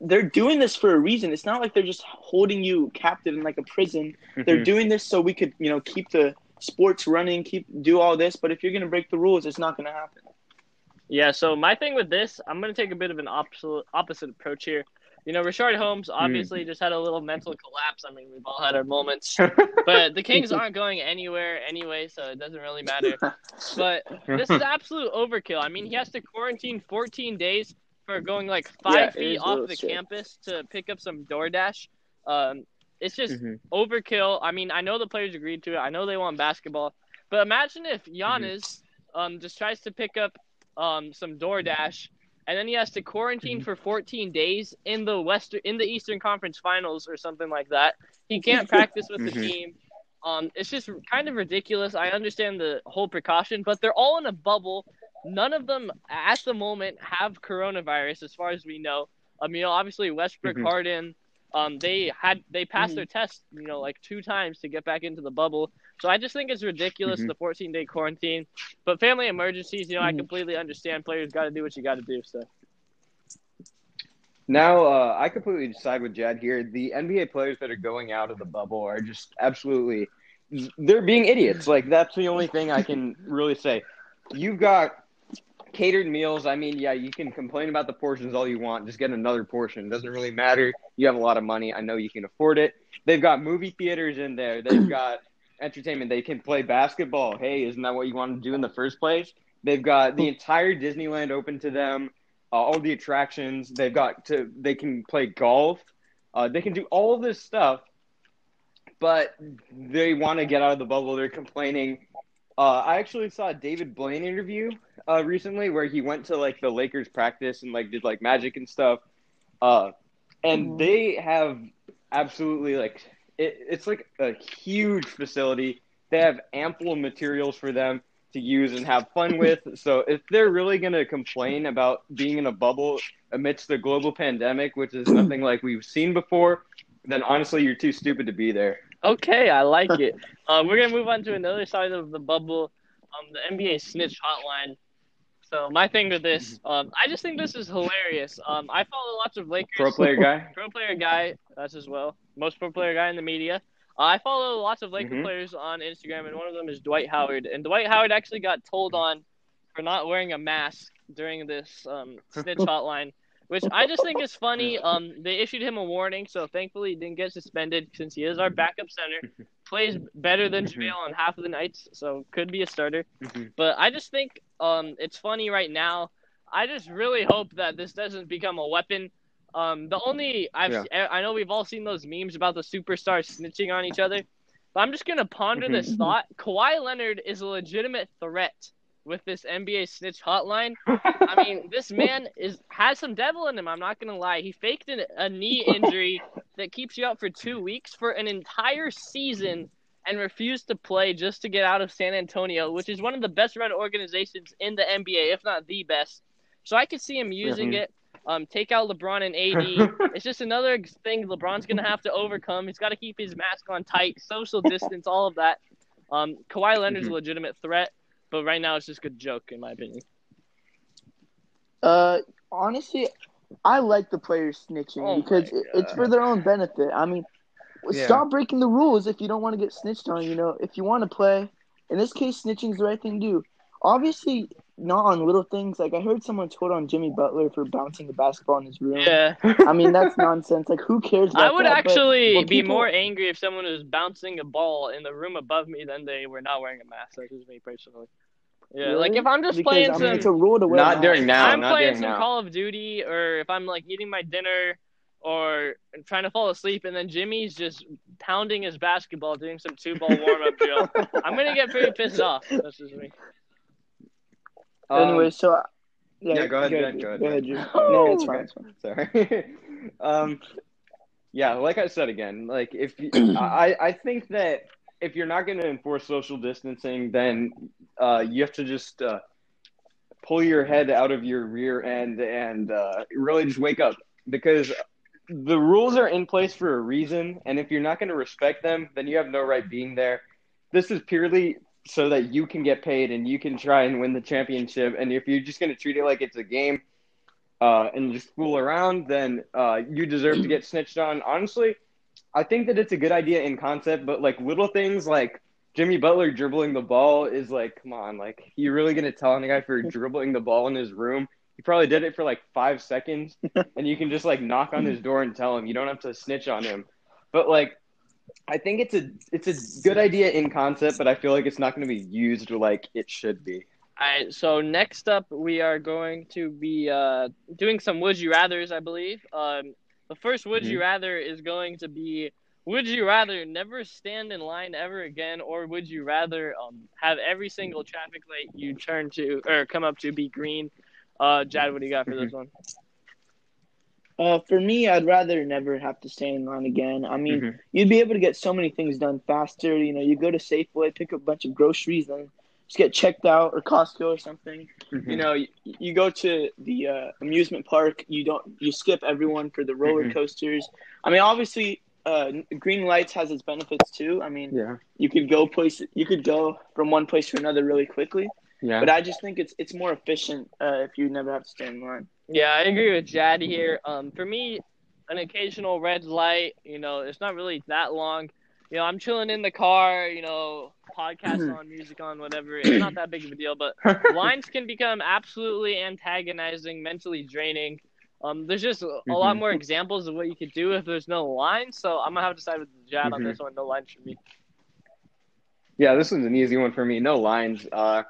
They're doing this for a reason. It's not like they're just holding you captive in like a prison. They're Mhm. doing this so we could, you know, keep the sports running, keep do all this. But if you're gonna break the rules, it's not gonna happen. Yeah, so my thing with this, I'm going to take a bit of an opposite opposite approach here. You know, Richaun Holmes obviously just had a little mental collapse. I mean, we've all had our moments. [laughs] But the Kings [laughs] aren't going anywhere anyway, so it doesn't really matter. [laughs] But this is absolute overkill. I mean, he has to quarantine 14 days for going like five Yeah, feet off the sick. campus to pick up some DoorDash. Um, it's just Mhm. overkill. I mean, I know the players agreed to it. I know they want basketball, but imagine if Mm-hmm. Giannis um just tries to pick up um some DoorDash and then he has to quarantine Mm-hmm. for 14 days in the Western in the Eastern Conference Finals or something like that. He can't [laughs] practice with the Mhm. team. Um, it's just kind of ridiculous. I understand the whole precaution, but they're all in a bubble. None of them at the moment have coronavirus, as far as we know. Um, you know, obviously Westbrook, Mhm. Harden, um, they had they passed Mhm. their test, you know, like two times to get back into the bubble. So I just think it's ridiculous Mhm. the 14 day quarantine. But family emergencies, you know, I Mhm. completely understand. Players got to do what you got to do. So Now, uh, I completely side with Jad here. The NBA players that are going out of the bubble are just absolutely, they're being idiots. Like, that's the only thing I can really say. You've got catered meals. I mean, yeah, you can complain about the portions all you want. Just get another portion. It doesn't really matter. You have a lot of money. I know you can afford it. They've got movie theaters in there. They've [clears throat] got entertainment. They can play basketball. Hey, isn't that what you wanted to do in the first place? They've got the entire Disneyland open to them uh, all the attractions. They've got to they can play golf. Uh, they can do all this stuff, but they want to get out of the bubble. They're complaining. Uh, I actually saw a David Blaine interview uh, recently where he went to like the Lakers practice and like did like magic and stuff. Uh, and Mhm. they have absolutely like it, it's like a huge facility. They have ample materials for them to use and have fun [laughs] with. So if they're really going to complain about being in a bubble amidst the global pandemic, which is nothing like we've seen before, then honestly, you're too stupid to be there. Okay, I like it. [laughs] Uh, we're gonna move on to another side of the bubble, um, the NBA snitch hotline. So my thing with this, um, I just think this is hilarious. Um, I follow lots of Lakers Pro player guy. [laughs] pro player guy. That's as well most pro player guy in the media. Uh, I follow lots of Laker Mhm. players on Instagram, and one of them is Dwight Howard. And Dwight Howard actually got told on for not wearing a mask during this um, [laughs] snitch hotline, which I just think is funny. Um, they issued him a warning, so thankfully he didn't get suspended since he is our backup center. [laughs] Plays better than. JaVale on half of the nights, so could be a starter. Mhm. But I just think um, it's funny right now. I just really hope that this doesn't become a weapon. Um, the only I've Yeah. I know we've all seen those memes about the superstars snitching on each other, but I'm just gonna ponder Mhm. this thought. Kawhi Leonard is a legitimate threat with this NBA snitch hotline. [laughs] I mean, this man is has some devil in him. I'm not gonna lie. He faked an, a knee injury that keeps you out for two weeks for an entire season and refused to play just to get out of San Antonio, which is one of the best run organizations in the NBA, if not the best. So I could see him using Mhm. it. Um, take out LeBron and AD. [laughs] it's just another thing LeBron's gonna have to overcome. He's got to keep his mask on tight, social distance, all of that. Um, Kawhi Leonard's Mhm. a legitimate threat, but right now it's just a joke in my opinion. Uh, honestly, I like the players snitching Oh because it's for their own benefit. I mean, Yeah. stop breaking the rules if you don't want to get snitched on. You know, if you want to play, in this case, snitching is the right thing to do. Obviously, not on little things. Like I heard someone told on Jimmy Butler for bouncing the basketball in his room. Yeah, I mean, that's nonsense. Like, who cares? About I would that? But actually when be people- more angry if someone was bouncing a ball in the room above me than they were not wearing a mask. That's just me personally. Yeah, Really? like if I'm just because, playing I mean, some, it's a rule to wear not mask. during now. I'm not playing some now. Call of Duty, or if I'm like eating my dinner, or trying to fall asleep, and then Jimmy's just pounding his basketball, doing some two ball warm up drill. [laughs] I'm gonna get pretty pissed off. That's just me. Um, anyway, so I- yeah, yeah, go ahead, Drew. Jen, go ahead, Go Jen. ahead, Drew. No, it's fine. It's [laughs] fine. Sorry. [laughs] um, yeah, like I said again, like if you, [clears throat] I, I think that if you're not going to enforce social distancing, then uh, you have to just uh, pull your head out of your rear end and uh, really just wake up because the rules are in place for a reason, and if you're not going to respect them, then you have no right being there. This is purely so that you can get paid and you can try and win the championship. And if you're just going to treat it like it's a game uh, and just fool around, then uh, you deserve to get snitched on. Honestly, I think that it's a good idea in concept, but like little things like Jimmy Butler dribbling the ball is like, come on, like you really going to tell a guy for [laughs] dribbling the ball in his room? He probably did it for like five seconds, [laughs] and you can just like knock on his door and tell him. You don't have to snitch on him. But like, I think it's a it's a good idea in concept, but I feel like it's not going to be used like it should be. All right, so next up we are going to be uh, doing some would you rather's, I believe. Um, the first would you rather is going to be would you rather never stand in line ever again, or would you rather um, have every single traffic light you turn to or come up to be green? Uh, Jad, what do you got for this one? Uh, for me, I'd rather never have to stand in line again. I mean, Mhm. you'd be able to get so many things done faster. You know, you go to Safeway, pick up a bunch of groceries, then just get checked out, or Costco or something. You know, you, you go to the uh, amusement park. You don't. You skip everyone for the roller Mhm. coasters. I mean, obviously, uh, green lights has its benefits too. I mean, yeah, you could go place. You could go from one place to another really quickly. yeah. But I just think it's it's more efficient uh, if you never have to stand in line. Yeah, I agree with Jad here. Um, for me, an occasional red light, you know, it's not really that long. You know, I'm chilling in the car, you know, podcast on, music on, whatever. It's not that big of a deal, but [laughs] lines can become absolutely antagonizing, mentally draining. Um, there's just a, a lot more examples of what you could do if there's no lines. So I'm gonna have to side with the Jad on Mhm. this one. No lines for me. Yeah, this one's an easy one for me. No lines. Uh,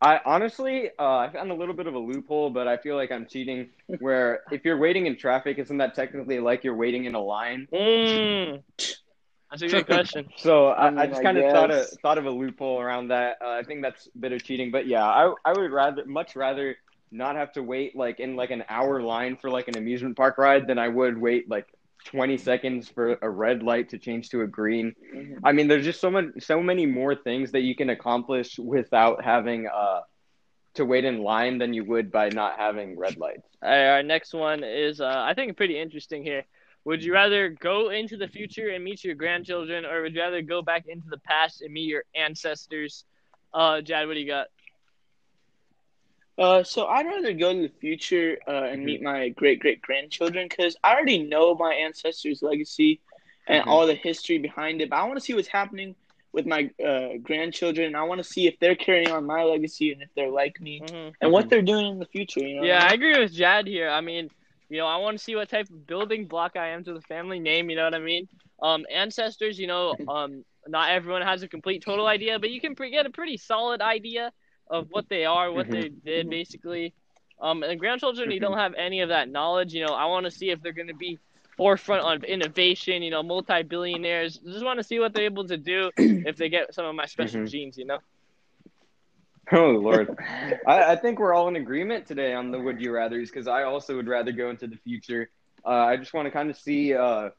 I honestly, uh, I found a little bit of a loophole, but I feel like I'm cheating. Where if you're waiting in traffic, isn't that technically like you're waiting in a line? Mm. [laughs] That's a good question. [laughs] So I, I I, just kind of thought of thought of a loophole around that. Uh, I think that's a bit of cheating, but yeah, I I would rather much rather not have to wait like in like an hour line for like an amusement park ride than I would wait like 20 seconds for a red light to change to a green. Mhm. I mean, there's just so much, so many more things that you can accomplish without having uh to wait in line than you would by not having red lights. All right, our next one is, uh, I think, pretty interesting here. Would you rather go into the future and meet your grandchildren, or would you rather go back into the past and meet your ancestors? Uh, Jad, what do you got? Uh, so I'd rather go to the future uh, and meet my great great grandchildren because I already know my ancestors' legacy and Mhm. all the history behind it. But I want to see what's happening with my uh, grandchildren. I want to see if they're carrying on my legacy and if they're like me hmm and what they're doing in the future. You know? Yeah, I agree with Jad here. I mean, you know, I want to see what type of building block I am to the family name. You know what I mean? Um, ancestors. You know, um, not everyone has a complete total idea, but you can pre- get a pretty solid idea of what they are, what they did, basically. Um, and grandchildren, you don't have any of that knowledge. You know, I want to see if they're going to be forefront on innovation. You know, multi-billionaires. Just want to see what they're able to do [clears throat] if they get some of my special Mhm. genes. You know. [laughs] Oh Lord, I, I think we're all in agreement today on the would you rather's because I also would rather go into the future. Uh, I just want to kind of see uh,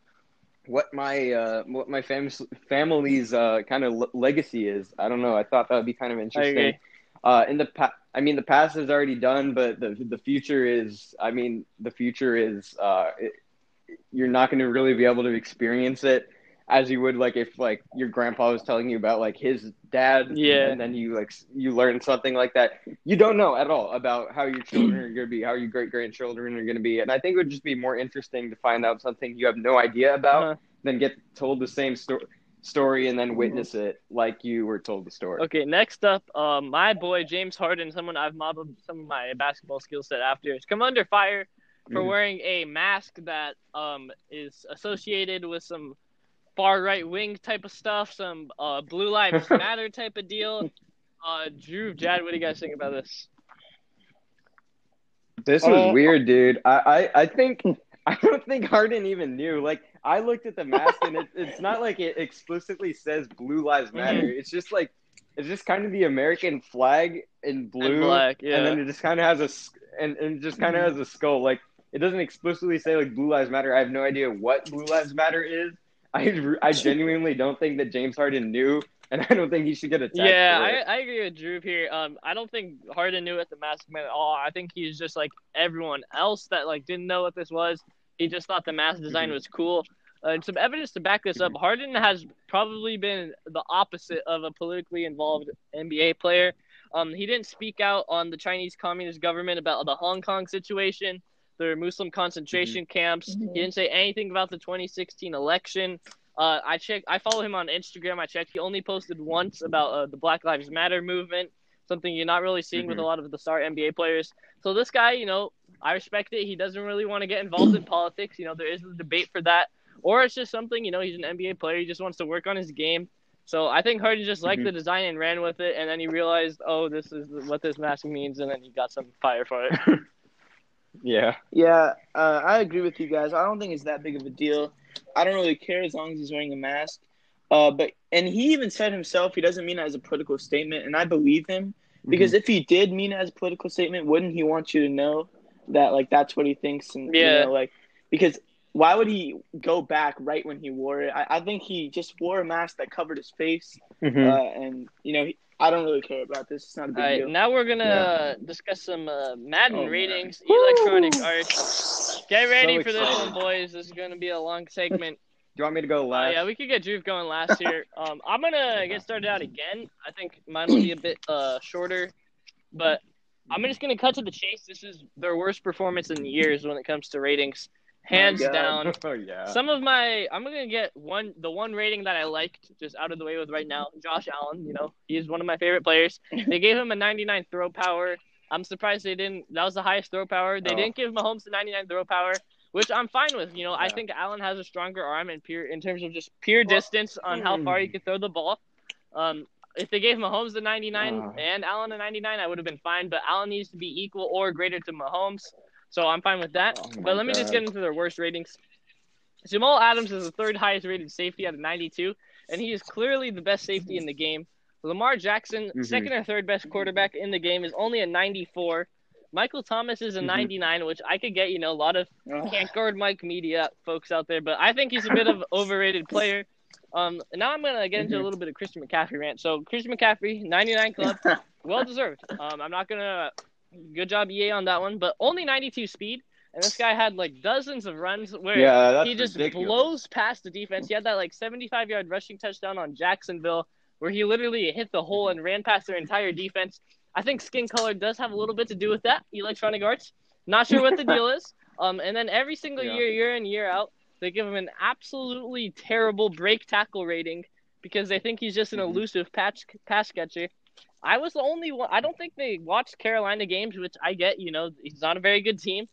what my uh, what my fam- family's uh, kind of le- legacy is. I don't know. I thought that would be kind of interesting. uh, in the past, I mean, the past is already done, but the the future is. I mean, the future is. Uh, it, you're not going to really be able to experience it as you would like if like your grandpa was telling you about like his dad Yeah. and then you like you learn something like that you don't know at all about how your children are going to be how your great grandchildren are going to be and i think it would just be more interesting to find out something you have no idea about Uh-huh. than get told the same sto- story and then witness it like you were told the story Okay, next up, um, my boy James Harden, someone I've modeled some of my basketball skill set after, has come under fire for Mhm. wearing a mask that um is associated with some far right wing type of stuff, some uh Blue Lives [laughs] Matter type of deal. Uh, Drew, Jad, what do you guys think about this? This was Uh, weird, dude. I, I, I think [laughs] I don't think Harden even knew. Like I looked at the mask and it, it's not like it explicitly says Blue Lives Matter. It's just like it's just kind of the American flag in blue, And black, yeah. and then it just kind of has a s- and, and it just kind of has a skull. Like it doesn't explicitly say like Blue Lives Matter. I have no idea what Blue Lives Matter is. I I genuinely don't think that James Harden knew, and I don't think he should get attacked. Yeah, I. I agree with Drew here. Um, I don't think Harden knew what the mask Man at all. I think he's just like everyone else that like didn't know what this was. He just thought the mask design Mhm. was cool. Uh, and some evidence to back this up: Harden has probably been the opposite of a politically involved NBA player. Um, he didn't speak out on the Chinese Communist government about the Hong Kong situation, their Muslim concentration camps. Mhm. He didn't say anything about the 2016 election. Uh, I checked. I follow him on Instagram. I checked. He only posted once about uh, the Black Lives Matter movement, something you're not really seeing with a Mhm. lot of the star NBA players. So this guy, you know, I respect it. He doesn't really want to get involved in politics. You know, there is a debate for that, or it's just something. You know, he's an NBA player. He just wants to work on his game. So I think Harden just liked Mhm. the design and ran with it, and then he realized, oh, this is what this mask means, and then he got some fire for it. [laughs] yeah. Yeah, uh, I agree with you guys. I don't think it's that big of a deal. I don't really care as long as he's wearing a mask. Uh, but and he even said himself he doesn't mean it as a political statement, and I believe him because Mm-hmm. if he did mean it as a political statement, wouldn't he want you to know that like that's what he thinks and you Yeah. know, like because why would he go back right when he wore it? I, I think he just wore a mask that covered his face, Mhm. uh, and you know he, I don't really care about this. It's not a big All right, deal. now we're gonna Yeah. uh, discuss some uh, Madden Oh, man. ratings, Woo! Electronic Arts. Get ready So for this one, boys. This is gonna be a long segment. [laughs] Do you want me to go Uh, last? yeah, we could get Juve going last here. [laughs] Um, I'm gonna get started out again. I think mine will be a bit uh shorter, but I'm just gonna cut to the chase. This is their worst performance in years when it comes to ratings, hands God. down. [laughs] oh yeah. Some of my, I'm gonna get one, the one rating that I liked, just out of the way with right now. Josh Allen, you know, he's one of my favorite players. [laughs] They gave him a 99 throw power. I'm surprised they didn't. That was the highest throw power. They Oh. didn't give Mahomes the 99 throw power, which I'm fine with. You know, I think Allen has a stronger arm in pure, in terms of just pure distance on how far hmm. he could throw the ball. Um, if they gave Mahomes the 99 Ah. and Allen a 99, I would have been fine. But Allen needs to be equal or greater to Mahomes, so I'm fine with that. Oh but let me just get into their worst ratings. Jamal Adams is the third highest rated safety at a 92, and he is clearly the best safety in the game. Lamar Jackson, Mhm. second or third best quarterback in the game, is only a 94. Michael Thomas is a Mhm. 99, which I could get, you know, a lot of can't guard Mike media folks out there, but I think he's a bit of an overrated player. Um, now I'm gonna get into a Mhm. little bit of Christian McCaffrey rant. So Christian McCaffrey, 99 club, [laughs] well deserved. Um, I'm not gonna good job EA on that one, but only 92 speed, and this guy had like dozens of runs where yeah, he just ridiculous. blows past the defense. He had that like 75 yard rushing touchdown on Jacksonville where he literally hit the hole and ran past their entire defense. I think skin color does have a little bit to do with that. Electronic Arts, not sure what the deal is. [laughs] Um, and then every single Yeah. year, year in year out, they give him an absolutely terrible break tackle rating because they think he's just an Mhm. elusive patch pass catcher. I was the only one. I don't think they watched Carolina games, which I get. You know, he's not a very good team,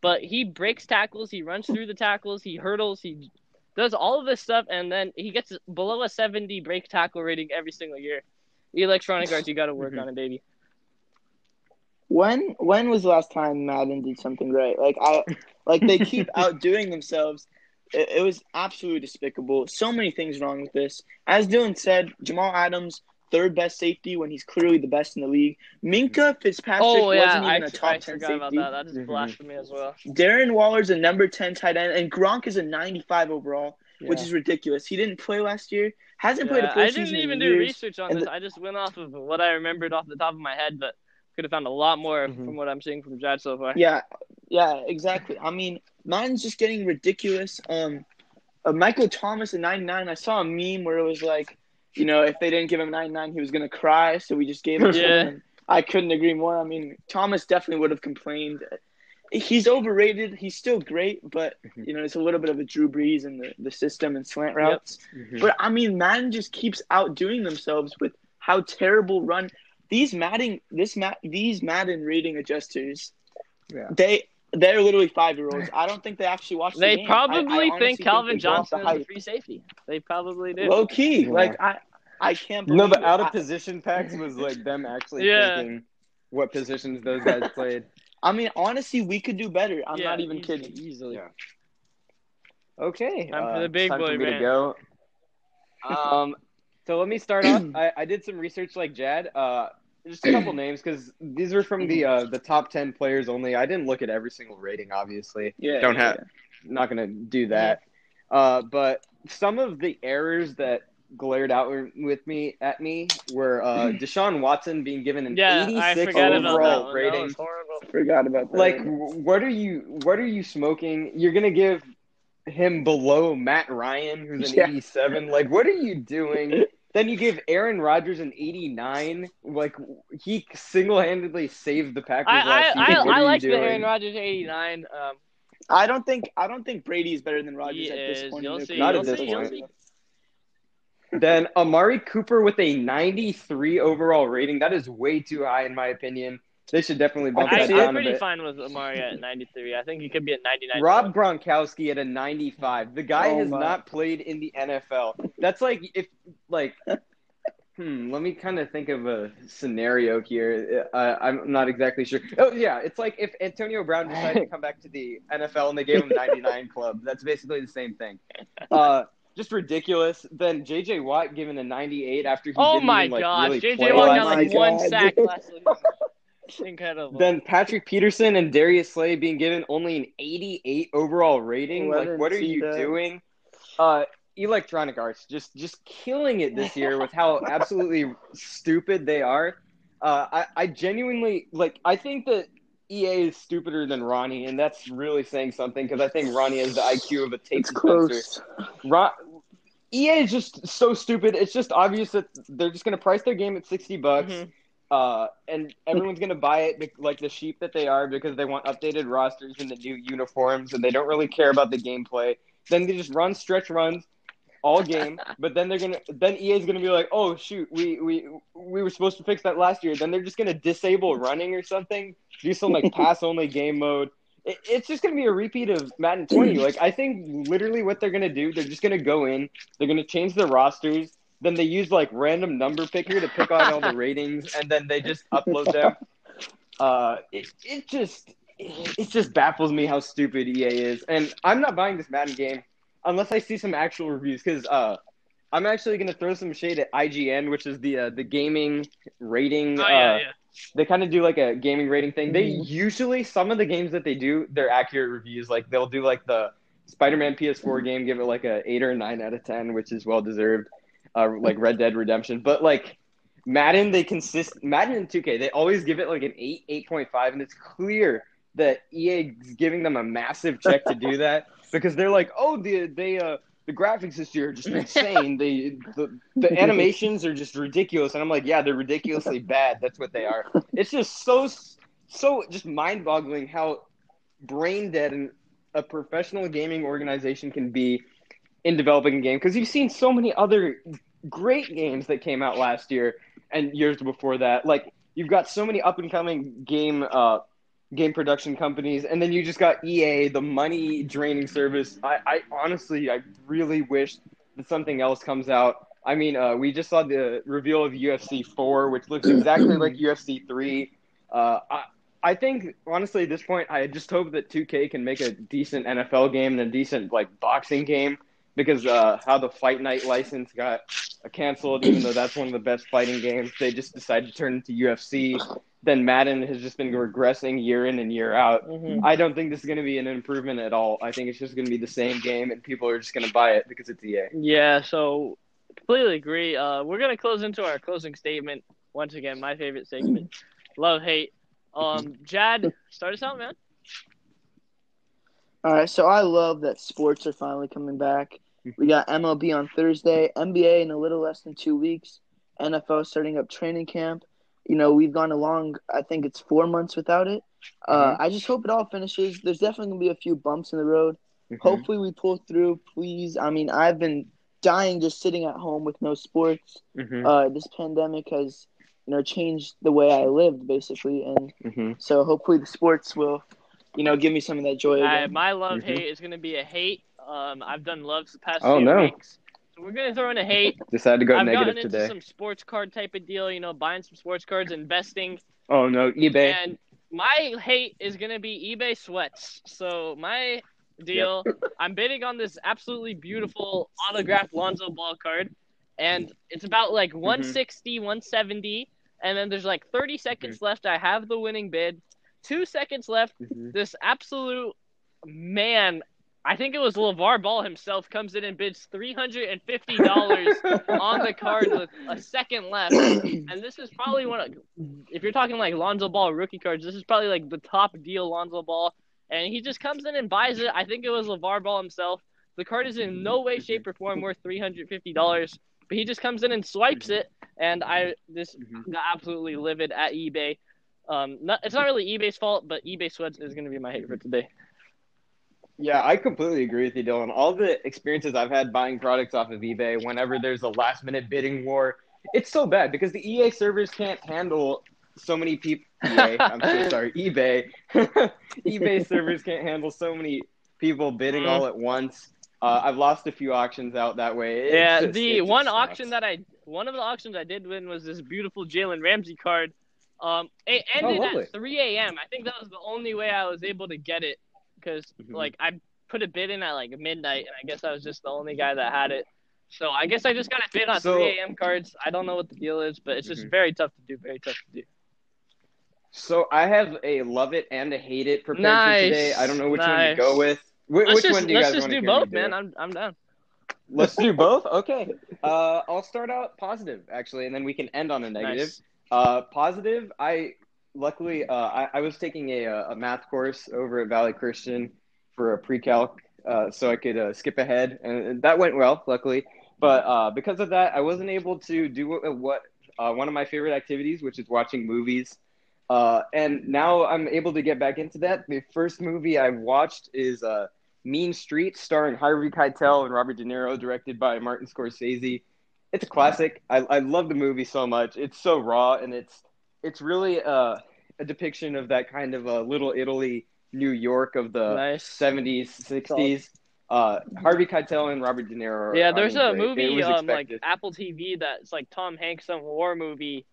but he breaks tackles, he runs through the tackles, he hurdles, he does all of this stuff, and then he gets below a 70 break tackle rating every single year. Electronic Arts, you got to work Mhm. on it, baby. When when was the last time Madden did something right? Like I like they keep [laughs] outdoing themselves. It, it was absolutely despicable. So many things wrong with this. As Dylan said, Jamal Adams third best safety when he's clearly the best in the league. Minkah Fitzpatrick oh yeah, wasn't I, even a top I ten forgot safety. about that. That is Mhm. blasphemy as well. Darren Waller's a number ten tight end, and Gronk is a ninety five overall. which is ridiculous. He didn't play last year. Hasn't played a Yeah, full I didn't even in do years. research on And this. the- I just went off of what I remembered off the top of my head, but could have found a lot more Mhm. from what I'm seeing from Jad so far. Yeah, yeah, exactly. I mean, mine's just getting ridiculous. Um, uh, Michael Thomas at 99. I saw a meme where it was like, you know, if they didn't give him 99, he was gonna cry. So we just gave it to Yeah. him. I couldn't agree more. I mean, Thomas definitely would have complained. He's overrated. He's still great, but Mhm. you know, it's a little bit of a Drew Brees in the, the system and slant routes. Mhm. But I mean, Madden just keeps outdoing themselves with how terrible run these Madden this Mad these Madden rating adjusters. Yeah. They they're literally five year olds. I don't think they actually watch. the They game. I- I probably think Calvin they go off the Johnson is a free safety. They probably do. Low key, Yeah. like I I can't believe No, the out of position packs was like [laughs] them actually Yeah. thinking what positions those guys played. I mean, honestly, we could do better. I'm Yeah, not even easily, kidding. Easily. Yeah. Okay, Time for uh, the big time boy for me to go. [laughs] Um, so let me start off. [clears throat] I, I did some research like Jad. Uh, just a couple names because these are from the uh, the top ten players only. I didn't look at every single rating, obviously. Yeah, Don't yeah, have- Not gonna do that. Uh, but some of the errors that glared out with me at me were uh, [laughs] Deshaun Watson being given an Yeah, I 86 about that overall. That rating. was horrible. yeah. Forgot about that. Like, what are you? What are you smoking? You're gonna give him below Matt Ryan, who's an Yeah. 87. Like, what are you doing? [laughs] then you give Aaron Rodgers an 89. Like, he single-handedly saved the Packers I last I, season. I, What I are you like the? Aaron Rodgers 89. Um, I don't think I don't think Brady is better than Rodgers at this is. point. You'll in their see. career. Not You'll at this see. Point. Then Amari Cooper with a 93 overall rating. That is way too high, in my opinion. They should definitely bump can I, that see down I'm a pretty bit. fine with Amari at 93. I think he could be at 99. Rob Gronkowski at a 95. The guy Oh has my. not played in the NFL. That's like if like hmm, let me kind of think of a scenario here. Uh, I'm not exactly sure. Oh yeah, it's like if Antonio Brown decided to come back to the NFL and they gave him 99 [laughs] club. That's basically the same thing. Uh just ridiculous. Then JJ Watt given a 98 after he Oh didn't my even, like, gosh, really JJ play Watt last got like one sack last season. Incredible. Then Patrick Peterson and Darius Slay being given only an 88 overall rating. Like, what are you that. doing? Uh, Electronic Arts just just killing it this year with how [laughs] absolutely stupid they are. Uh, I I genuinely like. I think that EA is stupider than Ronnie, and that's really saying something because I think Ronnie has the IQ of a tape It's dispenser. Ron, EA is just so stupid. It's just obvious that they're just going to price their game at sixty bucks, Mhm. Uh, and everyone's going to buy it like the sheep that they are because they want updated rosters and the new uniforms, and they don't really care about the gameplay. Then they just run stretch runs all game, [laughs] but then they're gonna then EA's gonna be like, oh shoot, we we we were supposed to fix that last year. Then they're just gonna disable running or something, do some like [laughs] pass only game mode. It, it's just gonna be a repeat of Madden 20. [clears throat] Like I think literally what they're gonna do, they're just gonna go in, they're gonna change the rosters, then they use like random number picker to pick on all the ratings, and then they just upload them. [laughs] Uh, it, it just it just baffles me how stupid EA is, and I'm not buying this Madden game unless I see some actual reviews because uh, I'm actually gonna throw some shade at IGN, which is the uh, the gaming rating. Oh, uh, yeah, yeah. They kind of do like a gaming rating thing. They Mhm. usually some of the games that they do, they're accurate reviews. Like they'll do like the Spider-Man PS4 game, give it like a eight or nine out of ten, which is well deserved. Uh, like Red Dead Redemption, but like Madden, they consist Madden and 2K, they always give it like an eight, eight point five, and it's clear that EA is giving them a massive check to do that [laughs] because they're like, oh, the they uh the graphics this year are just insane. they the, the animations are just ridiculous, and I'm like, yeah, they're ridiculously bad. That's what they are. It's just so so just mind boggling how brain dead and a professional gaming organization can be in developing a game because you've seen so many other great games that came out last year and years before that. Like you've got so many up and coming game uh, game production companies, and then you just got EA, the money draining service. I, I honestly, I really wish that something else comes out. I mean, uh, we just saw the reveal of UFC 4, which looks exactly like [clears throat] UFC 3. Uh, I, I think honestly, at this point, I just hope that 2K can make a decent NFL game and a decent like boxing game because uh, how the Fight Night license got canceled, even though that's one of the best fighting games, they just decided to turn into UFC. then Madden has just been regressing year in and year out. Mhm. I don't think this is going to be an improvement at all. I think it's just going to be the same game, and people are just going to buy it because it's EA. Yeah, so completely agree. Uh, we're gonna close into our closing statement once again. My favorite segment, love hate. Um, Jad, start us out, man. All right, so I love that sports are finally coming back. We got MLB on Thursday, NBA in a little less than two weeks, NFL starting up training camp. You know, we've gone along, I think it's four months without it. Uh, I just hope it all finishes. There's definitely going to be a few bumps in the road. Mhm. Hopefully, we pull through, please. I mean, I've been dying just sitting at home with no sports. Mhm. Uh, this pandemic has, you know, changed the way I lived, basically. And Mhm. so hopefully the sports will, you know, give me some of that joy. Again. my love Mhm. hate is gonna be a hate. Um, I've done loves the past Oh, few no. weeks, so we're gonna throw in a hate. [laughs] Decided to go I've negative gotten into some sports card type of deal. You know, buying some sports cards, investing, Oh no, eBay. and my hate is gonna be eBay sweats. So my deal, [laughs] I'm bidding on this absolutely beautiful autographed Lonzo Ball card, and it's about like Mm-hmm. 160, 170, and then there's like 30 seconds Mm-hmm. left. I have the winning bid. Two seconds left. Mhm. This absolute man, I think it was LeVar Ball himself, comes in and bids $350 on the card with a second left. [clears throat] And this is probably one of, if you're talking like Lonzo Ball rookie cards, this is probably like the top deal Lonzo Ball. And he just comes in and buys it. I think it was LeVar Ball himself. The card is in no way, shape, or form worth $350, but he just comes in and swipes it. And I this Mhm. got absolutely livid at eBay. Um, not, it's not really eBay's fault, but eBay sweats is going to be my hate for today. Yeah, I completely agree with you, Dylan. All the experiences I've had buying products off of eBay, whenever there's a last minute bidding war, it's so bad because the EA servers can't handle so many people. [laughs] EA, I'm so sorry, [laughs] eBay. [laughs] eBay servers can't handle so many people bidding Mm. all at once. Uh, I've lost a few auctions out that way. It's yeah, just- the one sucks. auction that I one of the auctions I did win was this beautiful Jalen Ramsey card. Um, it ended Oh, at 3 a.m. I think that was the only way I was able to get it because Mhm. like I put a bid in at like midnight, and I guess I was just the only guy that had it. So I guess I just got a bid on So- 3 a.m. cards. I don't know what the deal is, but it's just Mhm. very tough to do. Very tough to do. So I have a love it and a hate it prepared Nice, for today. I don't know which one to go with. Wh- Let's which just one do you let's guys just want to do hear me both, man. I'm I'm down. Let's do [laughs] both. Okay. Uh, I'll start out positive actually, and then we can end on a negative. Nice. Uh, positive. I luckily uh, I, I was taking a, a math course over at Valley Christian for a pre-calc, uh, so I could uh, skip ahead, and that went well, luckily. But uh, because of that, I wasn't able to do what, what uh, one of my favorite activities, which is watching movies. Uh, and now I'm able to get back into that. The first movie I've watched is uh, Mean Streets, starring Harvey Keitel and Robert De Niro, directed by Martin Scorsese. It's a classic. I, I love the movie so much. It's so raw, and it's it's really uh, a depiction of that kind of uh, Little Italy, New York of the nice. 70s, 60s. Uh, Harvey Keitel and Robert De Niro. Yeah, there's a great. Movie um like. Apple TV that's like Tom Hanks some war movie.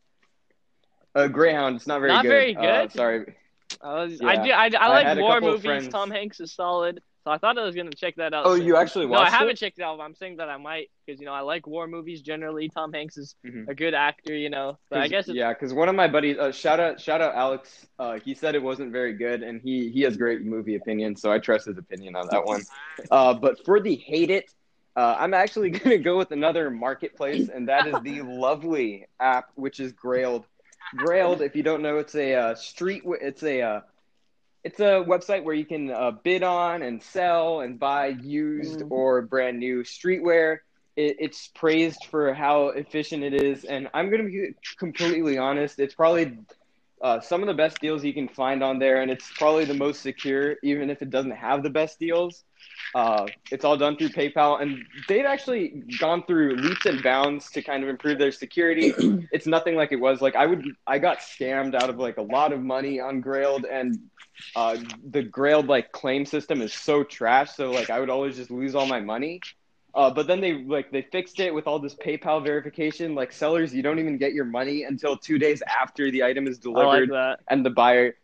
uh, Greyhound. It's not very Not good. very Uh, good? sorry. I was, Yeah. I do I, I I like war movies. friends- Tom Hanks is solid, so I thought I was gonna check that out. Oh, soon. you actually No, I watched haven't it? checked it out. but I'm saying that I might because you know I like war movies generally. Tom Hanks is Mhm. a good actor, you know. But I guess it's, yeah, because one of my buddies, uh, shout out, shout out Alex. Uh, he said it wasn't very good, and he he has great movie opinion, so I trust his opinion on that one. Uh, but for the hate it, uh, I'm actually [laughs] gonna go with another marketplace, and that is the [laughs] lovely app, which is Grailed. Grailed, if you don't know, it's a uh, street. It's a uh, it's a website where you can uh, bid on and sell and buy used Mm. or brand new streetwear. It, it's praised for how efficient it is, and I'm going to be completely honest. It's probably uh, some of the best deals you can find on there, and it's probably the most secure, even if it doesn't have the best deals. Uh, it's all done through PayPal, and they've actually gone through leaps and bounds to kind of improve their security. [clears throat] it's nothing like it was. Like I would, I got scammed out of like a lot of money on Grailed, and uh, the Grailed like claim system is so trash. So like I would always just lose all my money. Uh, but then they like they fixed it with all this PayPal verification. Like sellers, you don't even get your money until two days after the item is like delivered that. and the buyer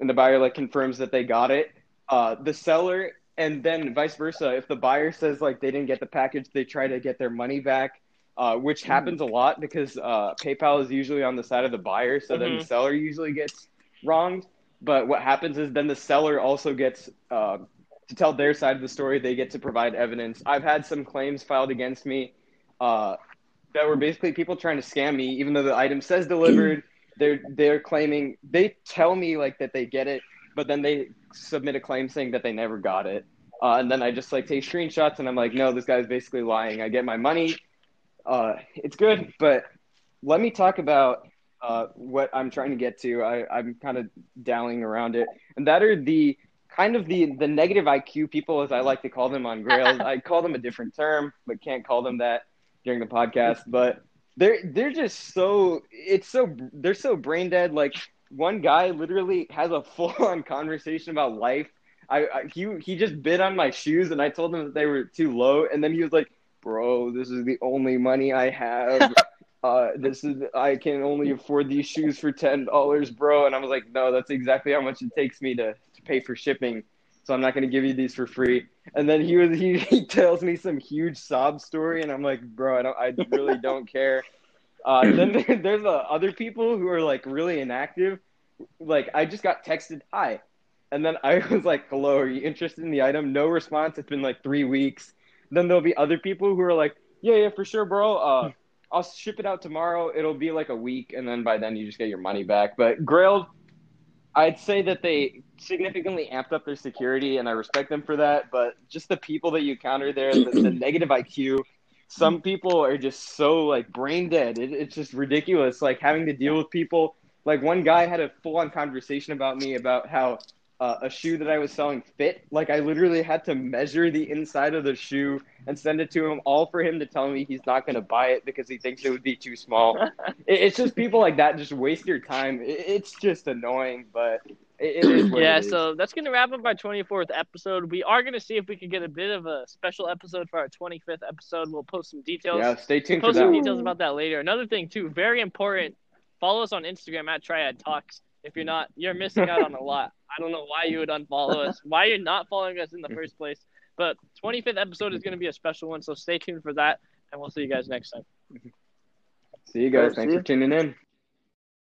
and the buyer like confirms that they got it uh the seller and then vice versa if the buyer says like they didn't get the package they try to get their money back uh, which happens a lot because uh, PayPal is usually on the side of the buyer, so then the Mhm. seller usually gets wronged. But what happens is then the seller also gets uh, to tell their side of the story. They get to provide evidence. I've had some claims filed against me uh, that were basically people trying to scam me, even though the item says delivered. They're they're claiming they tell me like that they get it, but then they submit a claim saying that they never got it. Uh, and then I just like take screenshots and I'm like, no, this guy's basically lying. I get my money. Uh, it's good, but let me talk about uh, what I'm trying to get to. I, I'm kind of dallying around it, and that are the kind of the the negative IQ people, as I like to call them on Grails. [laughs] I call them a different term, but can't call them that during the podcast. But they're they're just so it's so they're so brain dead. Like one guy literally has a [laughs] full on conversation about life. I, I he he just bid on my shoes, and I told him that they were too low, and then he was like, "Bro, this is the only money I have." [laughs] uh, this is I can only afford these shoes for ten dollars, bro. And I was like, no, that's exactly how much it takes me to, to pay for shipping. So I'm not gonna give you these for free. And then he was he, [laughs] he tells me some huge sob story, and I'm like, bro, I don't I really don't care. Uh, then [clears throat] there, there's uh, other people who are like really inactive. Like I just got texted hi, and then I [laughs] was like, hello, are you interested in the item? No response. It's been like three weeks. Then there'll be other people who are like, yeah, yeah, for sure, bro. Uh, I'll ship it out tomorrow. It'll be like a week, and then by then you just get your money back. But Grailed, I'd say that they significantly amped up their security, and I respect them for that. But just the people that you encounter there, the, the [clears throat] negative IQ, some people are just so like brain dead. It, it's just ridiculous. Like having to deal with people. Like one guy had a full on conversation about me about how uh, a shoe that I was selling fit. Like I literally had to measure the inside of the shoe and send it to him, all for him to tell me he's not going to buy it because he thinks it would be too small. [laughs] it, it's just people like that just waste your time. It, it's just annoying, but it, it is yeah, so that's gonna wrap up our 24th episode. We are gonna see if we can get a bit of a special episode for our 25th episode. We'll post some details. yeah, stay tuned for post some that. details about that later. Another thing too, very important. Follow us on Instagram at Triad Talks. If you're not, you're missing out on a lot. [laughs] I don't know why you would unfollow us, why you're not following us in the first place. But 25th episode is going to be a special one, so stay tuned for that, and we'll see you guys next time. See you guys. Thanks see for tuning in.